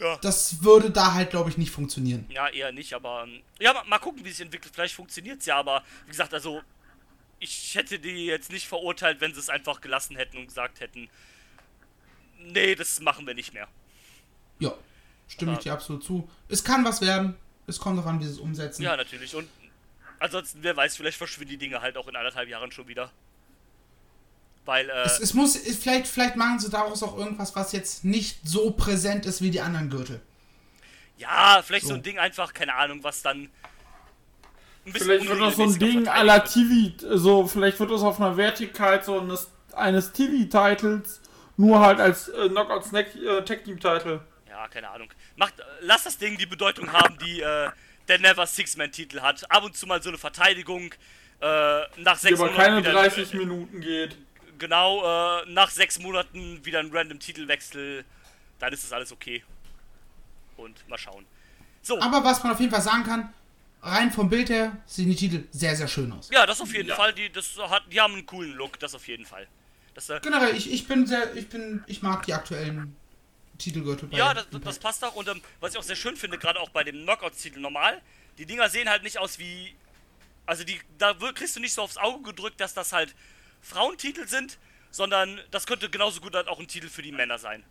Ja. Das würde da halt, glaube ich, nicht funktionieren. ja, eher nicht, aber ähm, ja, mal, mal gucken, wie es sich entwickelt. Vielleicht funktioniert es ja, aber wie gesagt, also ich hätte die jetzt nicht verurteilt, wenn sie es einfach gelassen hätten und gesagt hätten, nee, das machen wir nicht mehr. Ja, stimme ich Aber- dir absolut zu. Es kann was werden. Es kommt darauf an, wie sie es umsetzen. Ja, natürlich. Und ansonsten, wer weiß, vielleicht verschwinden die Dinge halt auch in anderthalb Jahren schon wieder. Weil, äh, Es, es muss, vielleicht, vielleicht machen sie daraus auch irgendwas, was jetzt nicht so präsent ist wie die anderen Gürtel. ja, vielleicht so. So. ein Ding einfach, keine Ahnung, was dann. Ein bisschen Vielleicht wird das so ein Ding à la TV, so, vielleicht wird das auf einer Wertigkeit so eines, eines TV-Titles, nur halt als äh, Knockout Snack äh, Tag Team Title. Ja, keine Ahnung. Macht, lass das Ding die Bedeutung haben, die äh, der Never Six-Man-Titel hat. Ab und zu mal so eine Verteidigung. Äh, nach Die sechs aber Monaten keine wieder, 30 Minuten geht. Genau, äh, nach sechs Monaten wieder ein random Titelwechsel. Dann ist das alles okay. Und mal schauen. So, Aber was man auf jeden Fall sagen kann, rein vom Bild her sehen die Titel sehr, sehr schön aus. ja, das auf jeden Ja. Fall. Die, das hat, die haben einen coolen Look, das auf jeden Fall. Das, äh, Generell, ich, ich bin sehr, ich bin, ich mag die aktuellen Titelgürtel bei Ja, das, das passt auch. Und ähm, was ich auch sehr schön finde, gerade auch bei dem Knockouts-Titel normal, die Dinger sehen halt nicht aus wie. Also die, da kriegst du nicht so aufs Auge gedrückt, dass das halt Frauentitel sind, sondern das könnte genauso gut halt auch ein Titel für die Männer sein.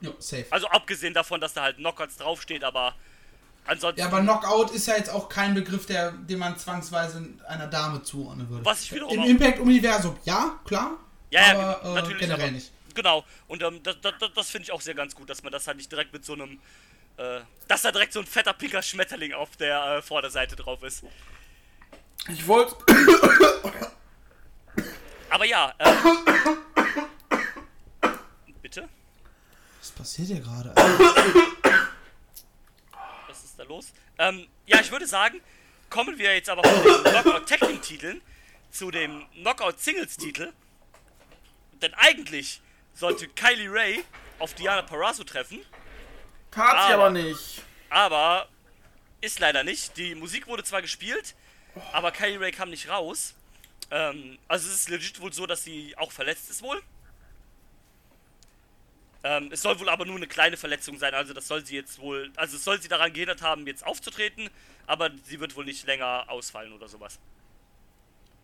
Ja, safe. Also abgesehen davon, dass da halt Knockouts draufsteht, aber ansonsten. Ja, aber Knockout ist ja jetzt auch kein Begriff, der, den man zwangsweise einer Dame zuordnen würde. Was ich wiederum Im Impact-Universum, ja, klar. Ja, ja, aber, äh, natürlich. generell aber, nicht. Genau. Und ähm, das, das, das, das finde ich auch sehr ganz gut, dass man das halt nicht direkt mit so einem. Äh, dass da direkt so ein fetter pinker Schmetterling auf der äh, Vorderseite drauf ist. Ich wollte. Aber ja, äh, Bitte? Was passiert hier gerade? Was ist da los? Ähm, ja, ich würde sagen, kommen wir jetzt aber von den Knockout Tag Team Titeln zu dem Knockout Singles Titel. Denn eigentlich sollte Kylie Ray auf Diana Parasso treffen, Tat sie Aber- aber nicht. aber ist leider nicht. Die Musik wurde zwar gespielt, aber Kylie Ray kam nicht raus. Ähm, also es ist legit wohl so, dass sie auch verletzt ist wohl. Ähm, es soll wohl aber nur eine kleine Verletzung sein, also das soll sie jetzt wohl, also es soll sie daran gehindert haben, jetzt aufzutreten, aber sie wird wohl nicht länger ausfallen oder sowas.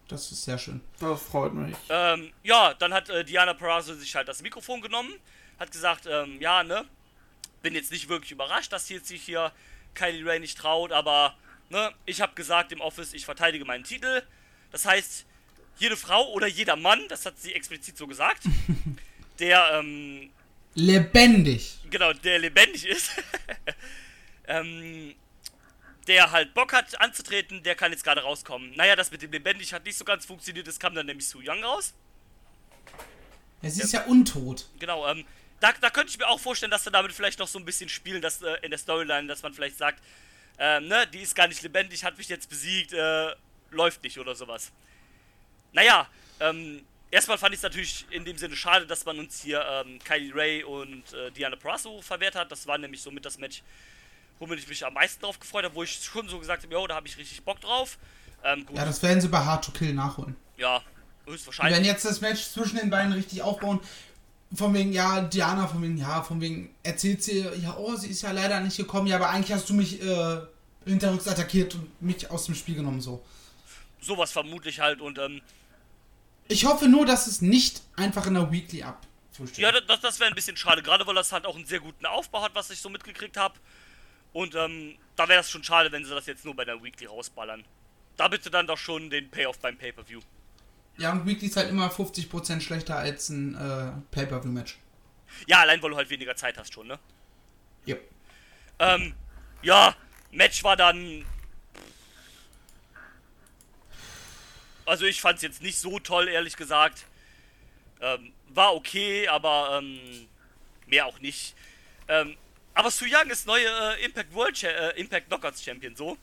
Das ist sehr schön. Das freut mich. Ähm, ja, dann hat äh, Diana Perazzo sich halt das Mikrofon genommen, hat gesagt, ähm, ja, ne, bin jetzt nicht wirklich überrascht, dass jetzt sich hier Kylie Ray nicht traut, aber, ne, ich habe gesagt im Office, ich verteidige meinen Titel. Das heißt, jede Frau oder jeder Mann, das hat sie explizit so gesagt, der, ähm, Lebendig. genau, der lebendig ist, ähm, der halt Bock hat anzutreten, der kann jetzt gerade rauskommen. Naja, das mit dem lebendig hat nicht so ganz funktioniert, es kam dann nämlich Su Young raus. Ja, sie ist ja untot. Genau, ähm, da, da könnte ich mir auch vorstellen, dass sie damit vielleicht noch so ein bisschen spielen, dass äh, in der Storyline, dass man vielleicht sagt, ähm, ne, die ist gar nicht lebendig, hat mich jetzt besiegt, äh, läuft nicht oder sowas. Naja, ähm, erstmal fand ich es natürlich in dem Sinne schade, dass man uns hier ähm, Kylie Ray und äh, Diana Prasso verwehrt hat. Das war nämlich somit das Match, womit ich mich am meisten drauf gefreut habe, wo ich schon so gesagt habe, jo, da habe ich richtig Bock drauf. Ähm, gut, Ja, das werden sie bei Hard to Kill nachholen. ja, höchstwahrscheinlich. werden jetzt das Match zwischen den beiden richtig aufbauen. Von wegen, ja, Diana, von wegen, ja, von wegen, erzählt sie, ja, oh, sie ist ja leider nicht gekommen, ja, aber eigentlich hast du mich äh, hinterrücks attackiert und mich aus dem Spiel genommen, so. Sowas vermutlich halt und ähm, Ich hoffe nur, dass es nicht einfach in der Weekly abfrühstückt. Ja, das, das wäre ein bisschen schade, gerade weil das halt auch einen sehr guten Aufbau hat, was ich so mitgekriegt habe. Und ähm, da wäre das schon schade, wenn sie das jetzt nur bei der Weekly rausballern. Da bitte dann doch schon den Payoff beim Pay-Per-View. Ja, und Weekly ist halt immer 50% schlechter als ein äh, Pay-Per-View-Match. Ja, allein weil du halt weniger Zeit hast schon, ne? Ja. Ähm, ja, Match war dann. Also ich fand es jetzt nicht so toll, ehrlich gesagt. Ähm, war okay, aber ähm, mehr auch nicht. Ähm, aber Su Young ist neue äh, Impact World Cha äh, Impact Knockouts Champion, so.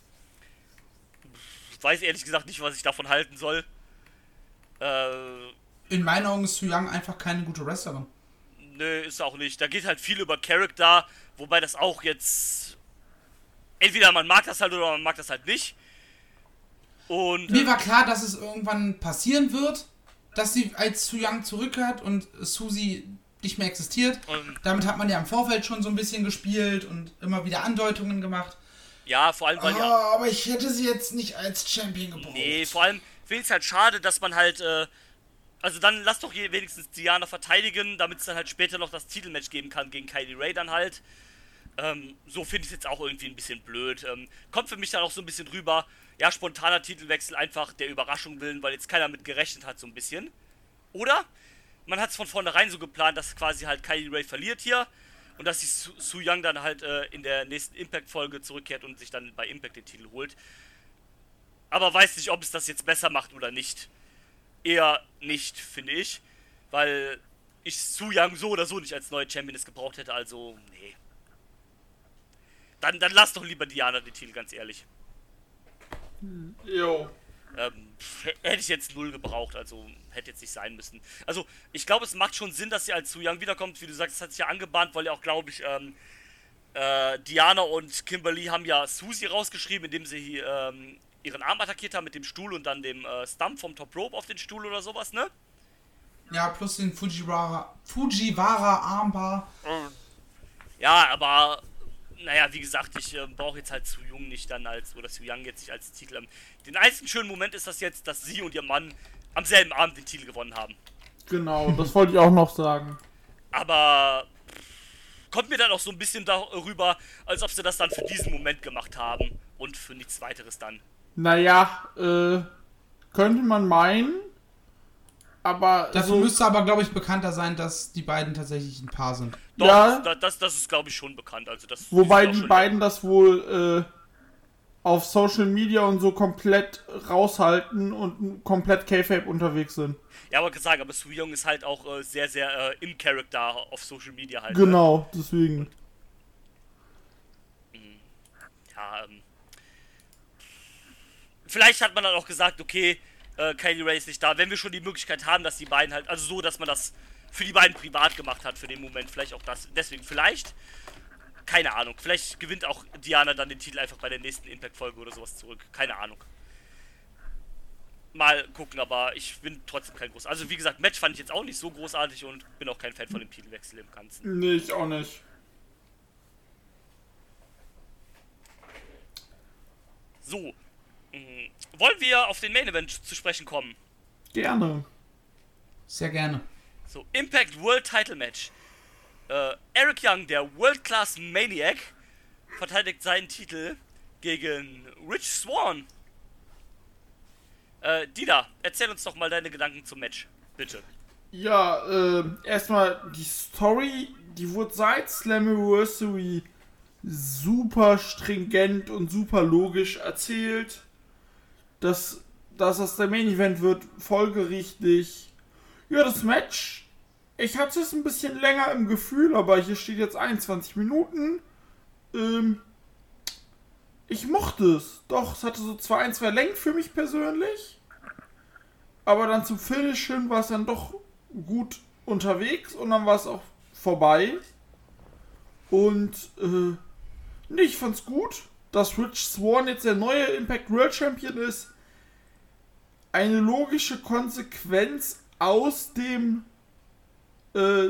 Ich weiß ehrlich gesagt nicht, was ich davon halten soll. Äh, In meinen Augen ist Su Young einfach keine gute Wrestlerin. Nö, ist auch nicht. Da geht halt viel über Charakter, wobei das auch jetzt. Entweder man mag das halt oder man mag das halt nicht. Und. Mir äh, war klar, dass es irgendwann passieren wird, dass sie als Su Young zurückkehrt und Susi nicht mehr existiert. ähm, Damit hat man ja im Vorfeld schon so ein bisschen gespielt und immer wieder Andeutungen gemacht. ja, vor allem, weil ja. Ah, aber ich hätte sie jetzt nicht als Champion gebraucht. Nee, vor allem finde ich es halt schade, dass man halt. Äh, also dann lass doch hier wenigstens Diana verteidigen, damit es dann halt später noch das Titelmatch geben kann gegen Kylie Ray dann halt. Ähm, so finde ich es jetzt auch irgendwie ein bisschen blöd. Ähm, kommt für mich dann auch so ein bisschen rüber, ja, spontaner Titelwechsel einfach der Überraschung willen, weil jetzt keiner mit gerechnet hat, so ein bisschen. Oder man hat es von vornherein so geplant, dass quasi halt Kylie Ray verliert hier und dass sich Su, Su Young dann halt äh, in der nächsten Impact-Folge zurückkehrt und sich dann bei Impact den Titel holt. Aber weiß nicht, ob es das jetzt besser macht oder nicht. Eher nicht, finde ich. Weil ich Su Young so oder so nicht als neue Championess gebraucht hätte, also, nee. Dann, dann lass doch lieber Diana den Titel, ganz ehrlich. Jo. Ähm, hätte ich jetzt null gebraucht, also hätte jetzt nicht sein müssen. Also, ich glaube, es macht schon Sinn, dass sie als Su Young wiederkommt. Wie du sagst, es hat sich ja angebahnt, weil ja auch, glaube ich, ähm, äh, Diana und Kimberly haben ja Susi rausgeschrieben, indem sie ähm, ihren Arm attackiert haben mit dem Stuhl und dann dem äh, Stump vom Top Rope auf den Stuhl oder sowas, ne? Ja, plus den Fujiwara, Fujiwara Armbar. Ja, aber naja, wie gesagt, ich äh, brauche jetzt halt Su Jung nicht dann als, oder Su Young jetzt nicht als Titel. Ähm, Den einzigen schönen Moment ist das jetzt, dass sie und ihr Mann am selben Abend den Titel gewonnen haben. Genau, das wollte ich auch noch sagen. Aber kommt mir dann auch so ein bisschen darüber, als ob sie das dann für diesen Moment gemacht haben und für nichts weiteres dann. Naja, äh, könnte man meinen, aber Dafür so, müsste aber, glaube ich, bekannter sein, dass die beiden tatsächlich ein Paar sind. Doch, Ja. das, das, das ist glaube ich schon bekannt. Also das wobei die beiden das wohl äh, auf Social Media und so komplett raushalten und komplett K-Fape unterwegs sind. Ja, aber gesagt, aber Su Young ist halt auch äh, sehr, sehr äh, im Charakter auf Social Media halt. Ne? Genau, deswegen. Ja. ja, ähm, vielleicht hat man dann auch gesagt, okay, äh, Kylie Ray ist nicht da, wenn wir schon die Möglichkeit haben, dass die beiden halt, also so, dass man das für die beiden privat gemacht hat für den Moment, vielleicht auch das, deswegen vielleicht, keine Ahnung, vielleicht gewinnt auch Diana dann den Titel einfach bei der nächsten Impact-Folge oder sowas zurück, keine Ahnung. Mal gucken, aber ich bin trotzdem kein groß. Also wie gesagt, Match fand ich jetzt auch nicht so großartig und bin auch kein Fan von dem Titelwechsel im Ganzen. Nee, ich auch nicht. So, mh, wollen wir auf den Main Event zu sprechen kommen? Gerne. Sehr gerne. So, Impact World Title Match. Äh, Eric Young, der World Class Maniac, verteidigt seinen Titel gegen Rich Swan. Äh, Dida, erzähl uns doch mal deine Gedanken zum Match. Bitte. Ja, äh, erstmal die Story, die wurde seit Slammiversary super stringent und super logisch erzählt. Dass, dass das der Main Event wird, folgerichtig. Ja, das Match, ich hatte es ein bisschen länger im Gefühl, aber hier steht jetzt 21 Minuten. Ähm, ich mochte es. Doch, es hatte so zwei, ein, zwei Längen für mich persönlich. Aber dann zum Finish hin war es dann doch gut unterwegs und dann war es auch vorbei. Und äh, nee, ich fand's gut, dass Rich Swan jetzt der neue Impact World Champion ist. Eine logische Konsequenz aus dem äh,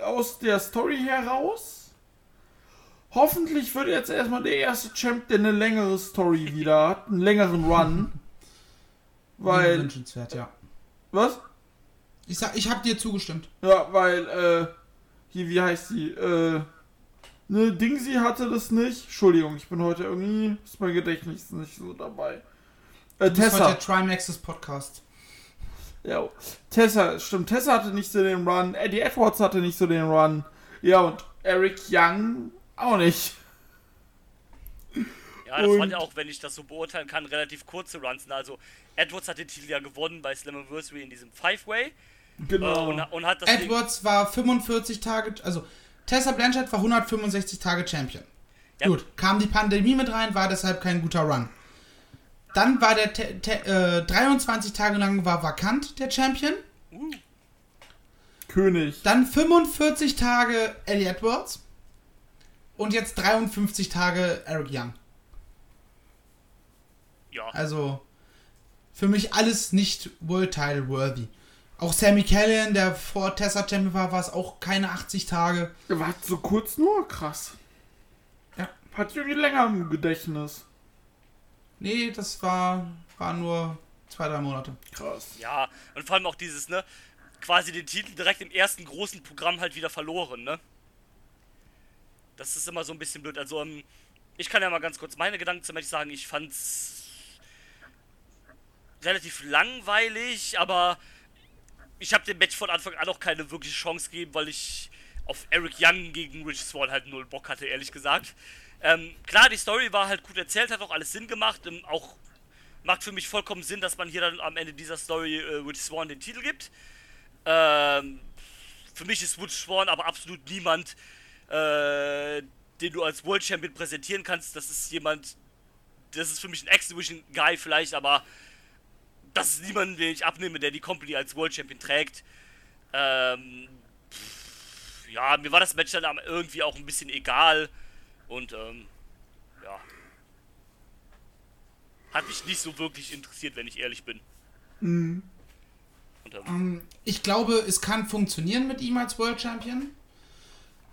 aus der Story heraus. Hoffentlich wird jetzt erstmal der erste Champ, der eine längere Story wieder hat, einen längeren Run. Weil, Wünschenswert, ja. was? Ich sag, ich hab dir zugestimmt. Ja, weil, äh, hier, wie heißt sie? Äh, ne, Dingsy hatte das nicht. Entschuldigung, ich bin heute irgendwie, ist mein Gedächtnis nicht so dabei. Äh, Du bist heute Tessa. der Trimaxes Podcast. Ja, Tessa, stimmt, Tessa hatte nicht so den Run. Eddie Edwards hatte nicht so den Run. Ja, und Eric Young auch nicht. Ja, das Und- waren ja auch, wenn ich das so beurteilen kann, relativ kurze Runs. ne? Also, Edwards hat den Titel ja gewonnen bei Slammiversary in diesem Five-Way. Äh, Genau. und, und hat das Ding- Edwards war 45 Tage, also Tessa Blanchard war 165 Tage Champion. Ja. Gut, kam die Pandemie mit rein, war deshalb kein guter Run. Dann war der te te äh, 23 Tage lang war vakant der Champion. König. Dann 45 Tage Eddie Edwards. Und jetzt 53 Tage Eric Young. Ja, Also für mich alles nicht World Title worthy. Auch Sammy Callihan, der vor Tessa Champion war, war es auch keine 80 Tage. War so kurz nur krass. Ja. Hat irgendwie länger im Gedächtnis. Nee, das war, war nur zwei, drei Monate. Krass. ja. Und vor allem auch dieses, ne? Quasi den Titel direkt im ersten großen Programm halt wieder verloren, ne? Das ist immer so ein bisschen blöd. Also, ähm, ich kann ja mal ganz kurz meine Gedanken zum Match sagen. Ich fand's relativ langweilig, aber ich habe dem Match von Anfang an auch keine wirkliche Chance gegeben, weil ich auf Eric Young gegen Rich Swan halt null Bock hatte, ehrlich gesagt. Ähm, klar, die Story war halt gut erzählt, hat auch alles Sinn gemacht. Ähm, auch macht für mich vollkommen Sinn, dass man hier dann am Ende dieser Story äh, Rich Swan den Titel gibt. Ähm, für mich ist Rich Swan aber absolut niemand, äh, den du als World Champion präsentieren kannst. Das ist jemand, das ist für mich ein Exhibition Guy vielleicht, aber das ist niemand, den ich abnehme, der die Company als World Champion trägt. Ähm, pff, ja, mir war das Match dann irgendwie auch ein bisschen egal und ähm, ja. Hat mich nicht so wirklich interessiert, wenn ich ehrlich bin. Und, ähm, Ähm, Ich glaube, es kann funktionieren mit ihm als World Champion.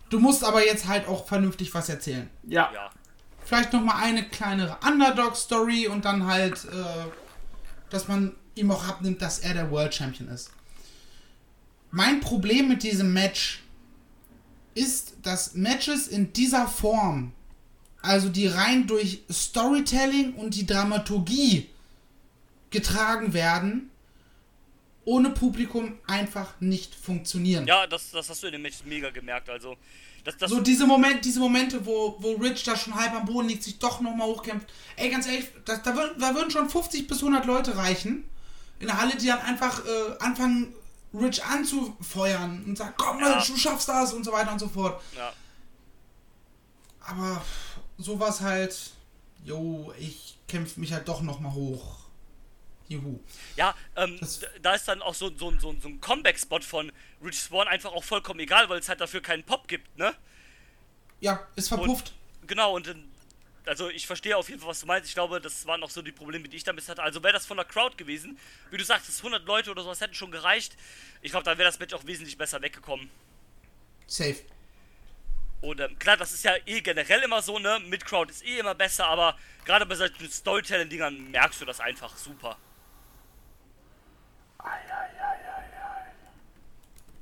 Du musst aber jetzt halt auch vernünftig was erzählen. Ja. ja. Vielleicht nochmal eine kleinere Underdog-Story und dann halt, äh, dass man ihm auch abnimmt, dass er der World Champion ist. Mein Problem mit diesem Match ist, dass Matches in dieser Form, also die rein durch Storytelling und die Dramaturgie getragen werden, ohne Publikum einfach nicht funktionieren. Ja, das, das hast du in dem Match mega gemerkt. Also, das, das, So diese, Moment, diese Momente, wo, wo Rich da schon halb am Boden liegt, sich doch nochmal hochkämpft. Ey, ganz ehrlich, das, da, würden, da würden schon 50 bis 100 Leute reichen. In der Halle, die dann einfach äh, anfangen, Rich anzufeuern und sagen, komm Ja. Rich, du schaffst das und so weiter und so fort. ja. Aber sowas halt, jo, ich kämpfe mich halt doch nochmal hoch. Juhu. Ja, ähm, da ist dann auch so, so, so, so ein Comeback-Spot von Rich Swan einfach auch vollkommen egal, weil es halt dafür keinen Pop gibt, ne? Ja, ist verpufft. Genau, und also ich verstehe auf jeden Fall, was du meinst. Ich glaube, das waren auch so die Probleme, die ich damit hatte. Also wäre das von der Crowd gewesen, wie du sagtest, 100 Leute oder sowas hätten schon gereicht. Ich glaube, dann wäre das Match auch wesentlich besser weggekommen. Safe. Und ähm, klar, das ist ja eh generell immer so, ne? Mit Crowd ist eh immer besser, aber gerade bei solchen Storytelling-Dingern merkst du das einfach super.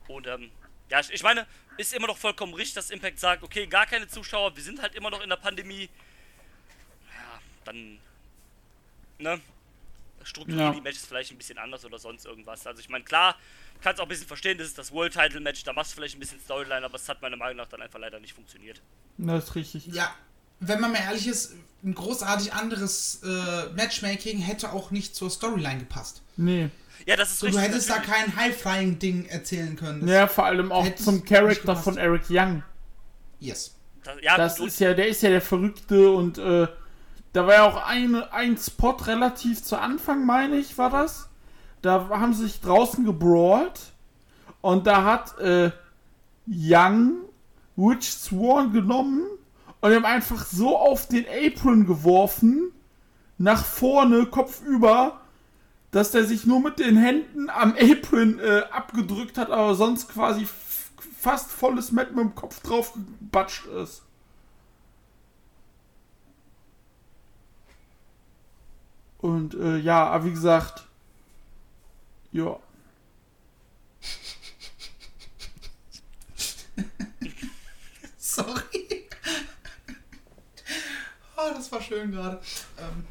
Und ähm, ja, ich, ich meine, ist immer noch vollkommen richtig, dass Impact sagt, okay, gar keine Zuschauer, wir sind halt immer noch in der Pandemie. Ja, dann, ne? Strukturieren Ja. die Matches vielleicht ein bisschen anders oder sonst irgendwas. Also ich meine, klar, kannst auch ein bisschen verstehen, das ist das World Title Match, da machst du vielleicht ein bisschen Storyline, aber es hat meiner Meinung nach dann einfach leider nicht funktioniert. Das ist richtig. Ja, wenn man mal ehrlich ist, ein großartig anderes äh, Matchmaking hätte auch nicht zur Storyline gepasst. Nee. Ja, das ist So, du richtig. hättest da natürlich. kein High-Flying-Ding erzählen können. Das- Ja, vor allem auch zum Charakter von Eric Young. Yes. Das, ja, Das ist ja, der ist ja der Verrückte und äh, da war ja auch ein, ein Spot relativ zu Anfang, meine ich, war das. Da haben sie sich draußen gebrawlt und da hat äh, Young Witch Sworn genommen und ihm einfach so auf den Apron geworfen, nach vorne, kopfüber, dass der sich nur mit den Händen am Apron äh, abgedrückt hat, aber sonst quasi fast volles Met mit dem Kopf drauf gebatscht ist. Und äh, ja, aber wie gesagt, ja. Sorry. oh, das war schön gerade. Ähm,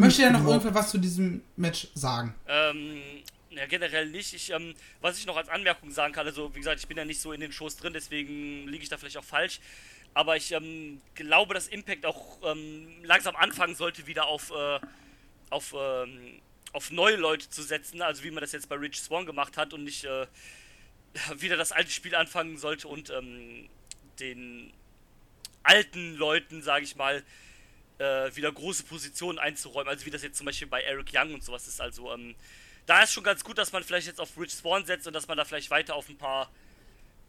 möchte ja noch gemobbt. irgendwer was zu diesem Match sagen? Ähm, ja, generell nicht. Ich, ähm, was ich noch als Anmerkung sagen kann, also wie gesagt, ich bin ja nicht so in den Shows drin, deswegen liege ich da vielleicht auch falsch. Aber ich ähm, glaube, dass Impact auch ähm, langsam anfangen sollte, wieder auf, äh, auf, ähm, auf neue Leute zu setzen, also wie man das jetzt bei Rich Swan gemacht hat und nicht äh, wieder das alte Spiel anfangen sollte und ähm, den alten Leuten, sage ich mal, äh, wieder große Positionen einzuräumen. Also wie das jetzt zum Beispiel bei Eric Young und sowas ist. Also ähm, da ist schon ganz gut, dass man vielleicht jetzt auf Rich Swan setzt und dass man da vielleicht weiter auf ein paar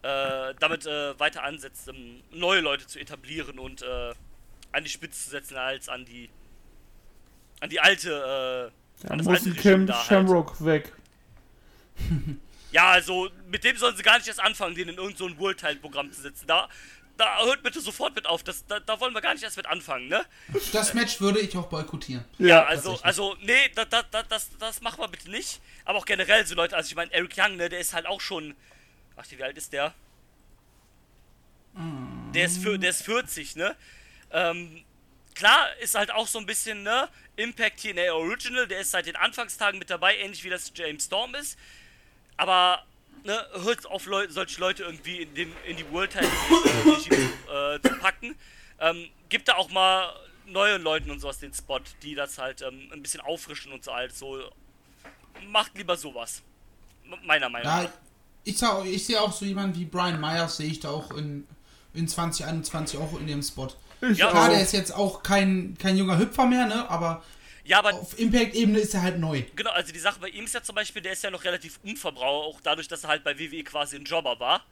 äh, damit äh, weiter ansetzt, um neue Leute zu etablieren und äh, an die Spitze zu setzen als an die an die alte äh, an das muss alte Cam da halt. Shamrock weg. Ja, also mit dem sollen sie gar nicht erst anfangen, den in irgendein so ein World-Title-Programm zu setzen. Da, da hört bitte sofort mit auf. Das, da, da wollen wir gar nicht erst mit anfangen, ne? Das Match würde ich auch boykottieren. Ja, also, also, nee, das, das, das, das, das machen wir bitte nicht. Aber auch generell so Leute, also ich meine, Eric Young, ne, der ist halt auch schon. Ach, wie alt ist der? Der ist, für, der ist 40, ne? Ähm, klar, ist halt auch so ein bisschen, ne? Impact TNA Original, der ist seit den Anfangstagen mit dabei, ähnlich wie das James Storm ist. Aber, ne, hört auf, Leu solche Leute irgendwie in, den, in die World Title äh, zu packen. Ähm, gibt da auch mal neuen Leuten und sowas den Spot, die das halt ähm, ein bisschen auffrischen und so halt so. Macht lieber sowas. Meiner Meinung Ja, nach. ich, sag, ich sehe auch so jemanden wie Brian Myers, sehe ich da auch in, in 2021 auch in dem Spot. Ich Ja, Klar, der ist jetzt auch kein, kein junger Hüpfer mehr, ne? Aber Ja, aber auf Impact-Ebene ist er halt neu. genau, also die Sache bei ihm ist ja zum Beispiel, der ist ja noch relativ unverbraucher, auch dadurch, dass er halt bei WWE quasi ein Jobber war.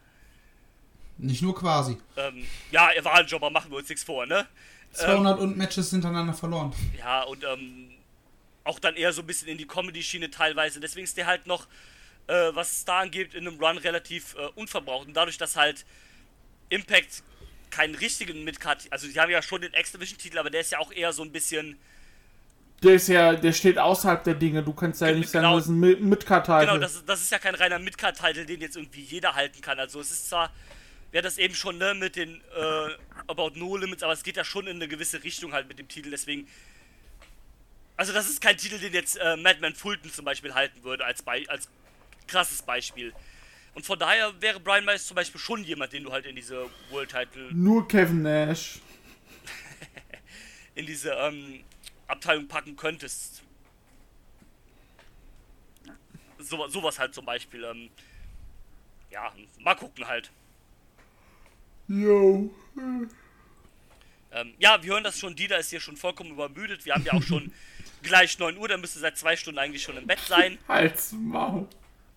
Nicht nur quasi. Ähm, ja, er war ein Jobber, machen wir uns nichts vor, ne? 200 und Matches hintereinander verloren. Ja, und ähm, auch dann eher so ein bisschen in die Comedy-Schiene teilweise. Deswegen ist der halt noch, äh, was es da angeht, in einem Run relativ äh, unverbraucht. Und dadurch, dass halt Impact keinen richtigen Midcard, also die haben ja schon den X-Division-Titel, aber der ist ja auch eher so ein bisschen, Der ist ja, der steht außerhalb der Dinge. Du kannst ja nicht sagen, genau. das ist ein Mi- Mitkarteil. genau, das, ist- das ist ja kein reiner Midcard-Titel, den jetzt irgendwie jeder halten kann. Also es ist zwar, wir hatten das eben schon, ne, mit den äh, About No Limits, aber es geht ja schon in eine gewisse Richtung halt mit dem Titel, deswegen also das ist kein Titel, den jetzt äh, Madman Fulton zum Beispiel halten würde, als, Bei als krasses Beispiel. Und von daher wäre Brian Myers zum Beispiel schon jemand, den du halt in diese World Title, Nur Kevin Nash. in diese ähm, Abteilung packen könntest. So, sowas halt zum Beispiel. Ähm, ja, mal gucken halt. Yo. Ähm, ja, wir hören das schon, Dieter ist hier schon vollkommen übermüdet. Wir haben ja auch schon gleich 9 Uhr, da müsste seit zwei Stunden eigentlich schon im Bett sein. Halt's Maul.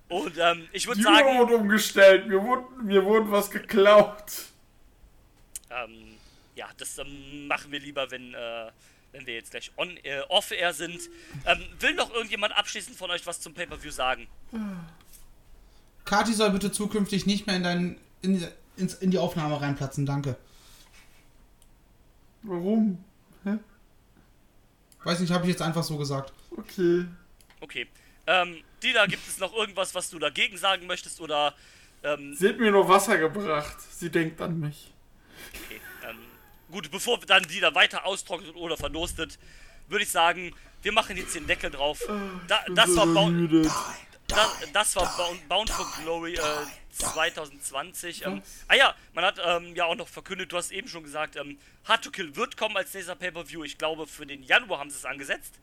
Und ähm, ich würde sagen, wurde umgestellt. Mir wurde, mir wurde was geklaut. ähm, ja, das ähm, machen wir lieber, wenn, äh, wenn wir jetzt gleich on, äh, off-air sind. Ähm, will noch irgendjemand abschließend von euch was zum Pay-Per-View sagen? Kati soll bitte zukünftig nicht mehr in, dein, in, ins, in die Aufnahme reinplatzen, danke. Warum? Hä? Weiß nicht, habe ich jetzt einfach so gesagt. Okay. Okay. Ähm, Dieter, gibt es noch irgendwas, was du dagegen sagen möchtest oder ähm, Sie hat mir nur Wasser gebracht. Sie denkt an mich. Okay, gut, bevor dann die da weiter austrocknet oder verdurstet, würde ich sagen, wir machen jetzt den Deckel drauf. Da, das, war Bound, müde. das, das war Bound, Bound for Glory äh, 2020. Ähm, ah ja, man hat ähm, ja auch noch verkündet, du hast eben schon gesagt, ähm, Hard to Kill wird kommen als nächster Pay-Per-View. Ich glaube, für den Januar haben sie es angesetzt.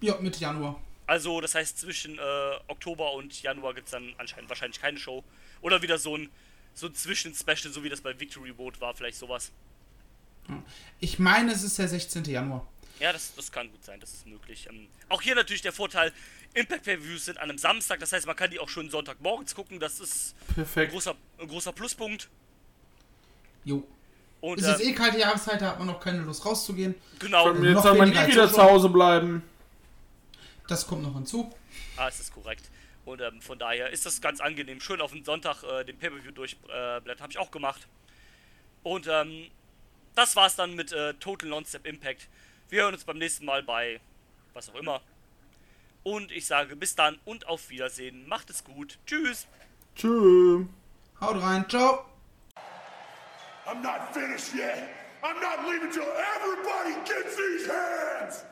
Ja, Mitte Januar. Also, das heißt, zwischen äh, Oktober und Januar gibt es dann anscheinend wahrscheinlich keine Show. Oder wieder so ein, so ein Zwischen-Special, so wie das bei Victory Road war, vielleicht sowas. Ich meine, es ist der 16. Januar. Ja, das, das kann gut sein, das ist möglich. Ähm, auch hier natürlich der Vorteil, Impact Pay-Views sind an einem Samstag, das heißt, man kann die auch schon Sonntagmorgens gucken, das ist ein Perfekt. großer, ein großer Pluspunkt. Jo. Und Es ist äh, eh kalte Jahreszeit, da hat man noch keine Lust rauszugehen. genau, Von mir noch soll man als wieder zu Hause bleiben. Das kommt noch hinzu. ah, es ist korrekt. Und ähm, von daher ist das ganz angenehm. Schön auf den Sonntag äh, den Pay-Per-View durchblättern, äh, habe ich auch gemacht. Und ähm, das war's dann mit äh, Total Non-Step Impact. Wir hören uns beim nächsten Mal bei was auch immer. Und ich sage bis dann und auf Wiedersehen. Macht es gut. Tschüss. Tschö. Haut rein, ciao. I'm not finished yet. I'm not leaving till everybody gets these hands.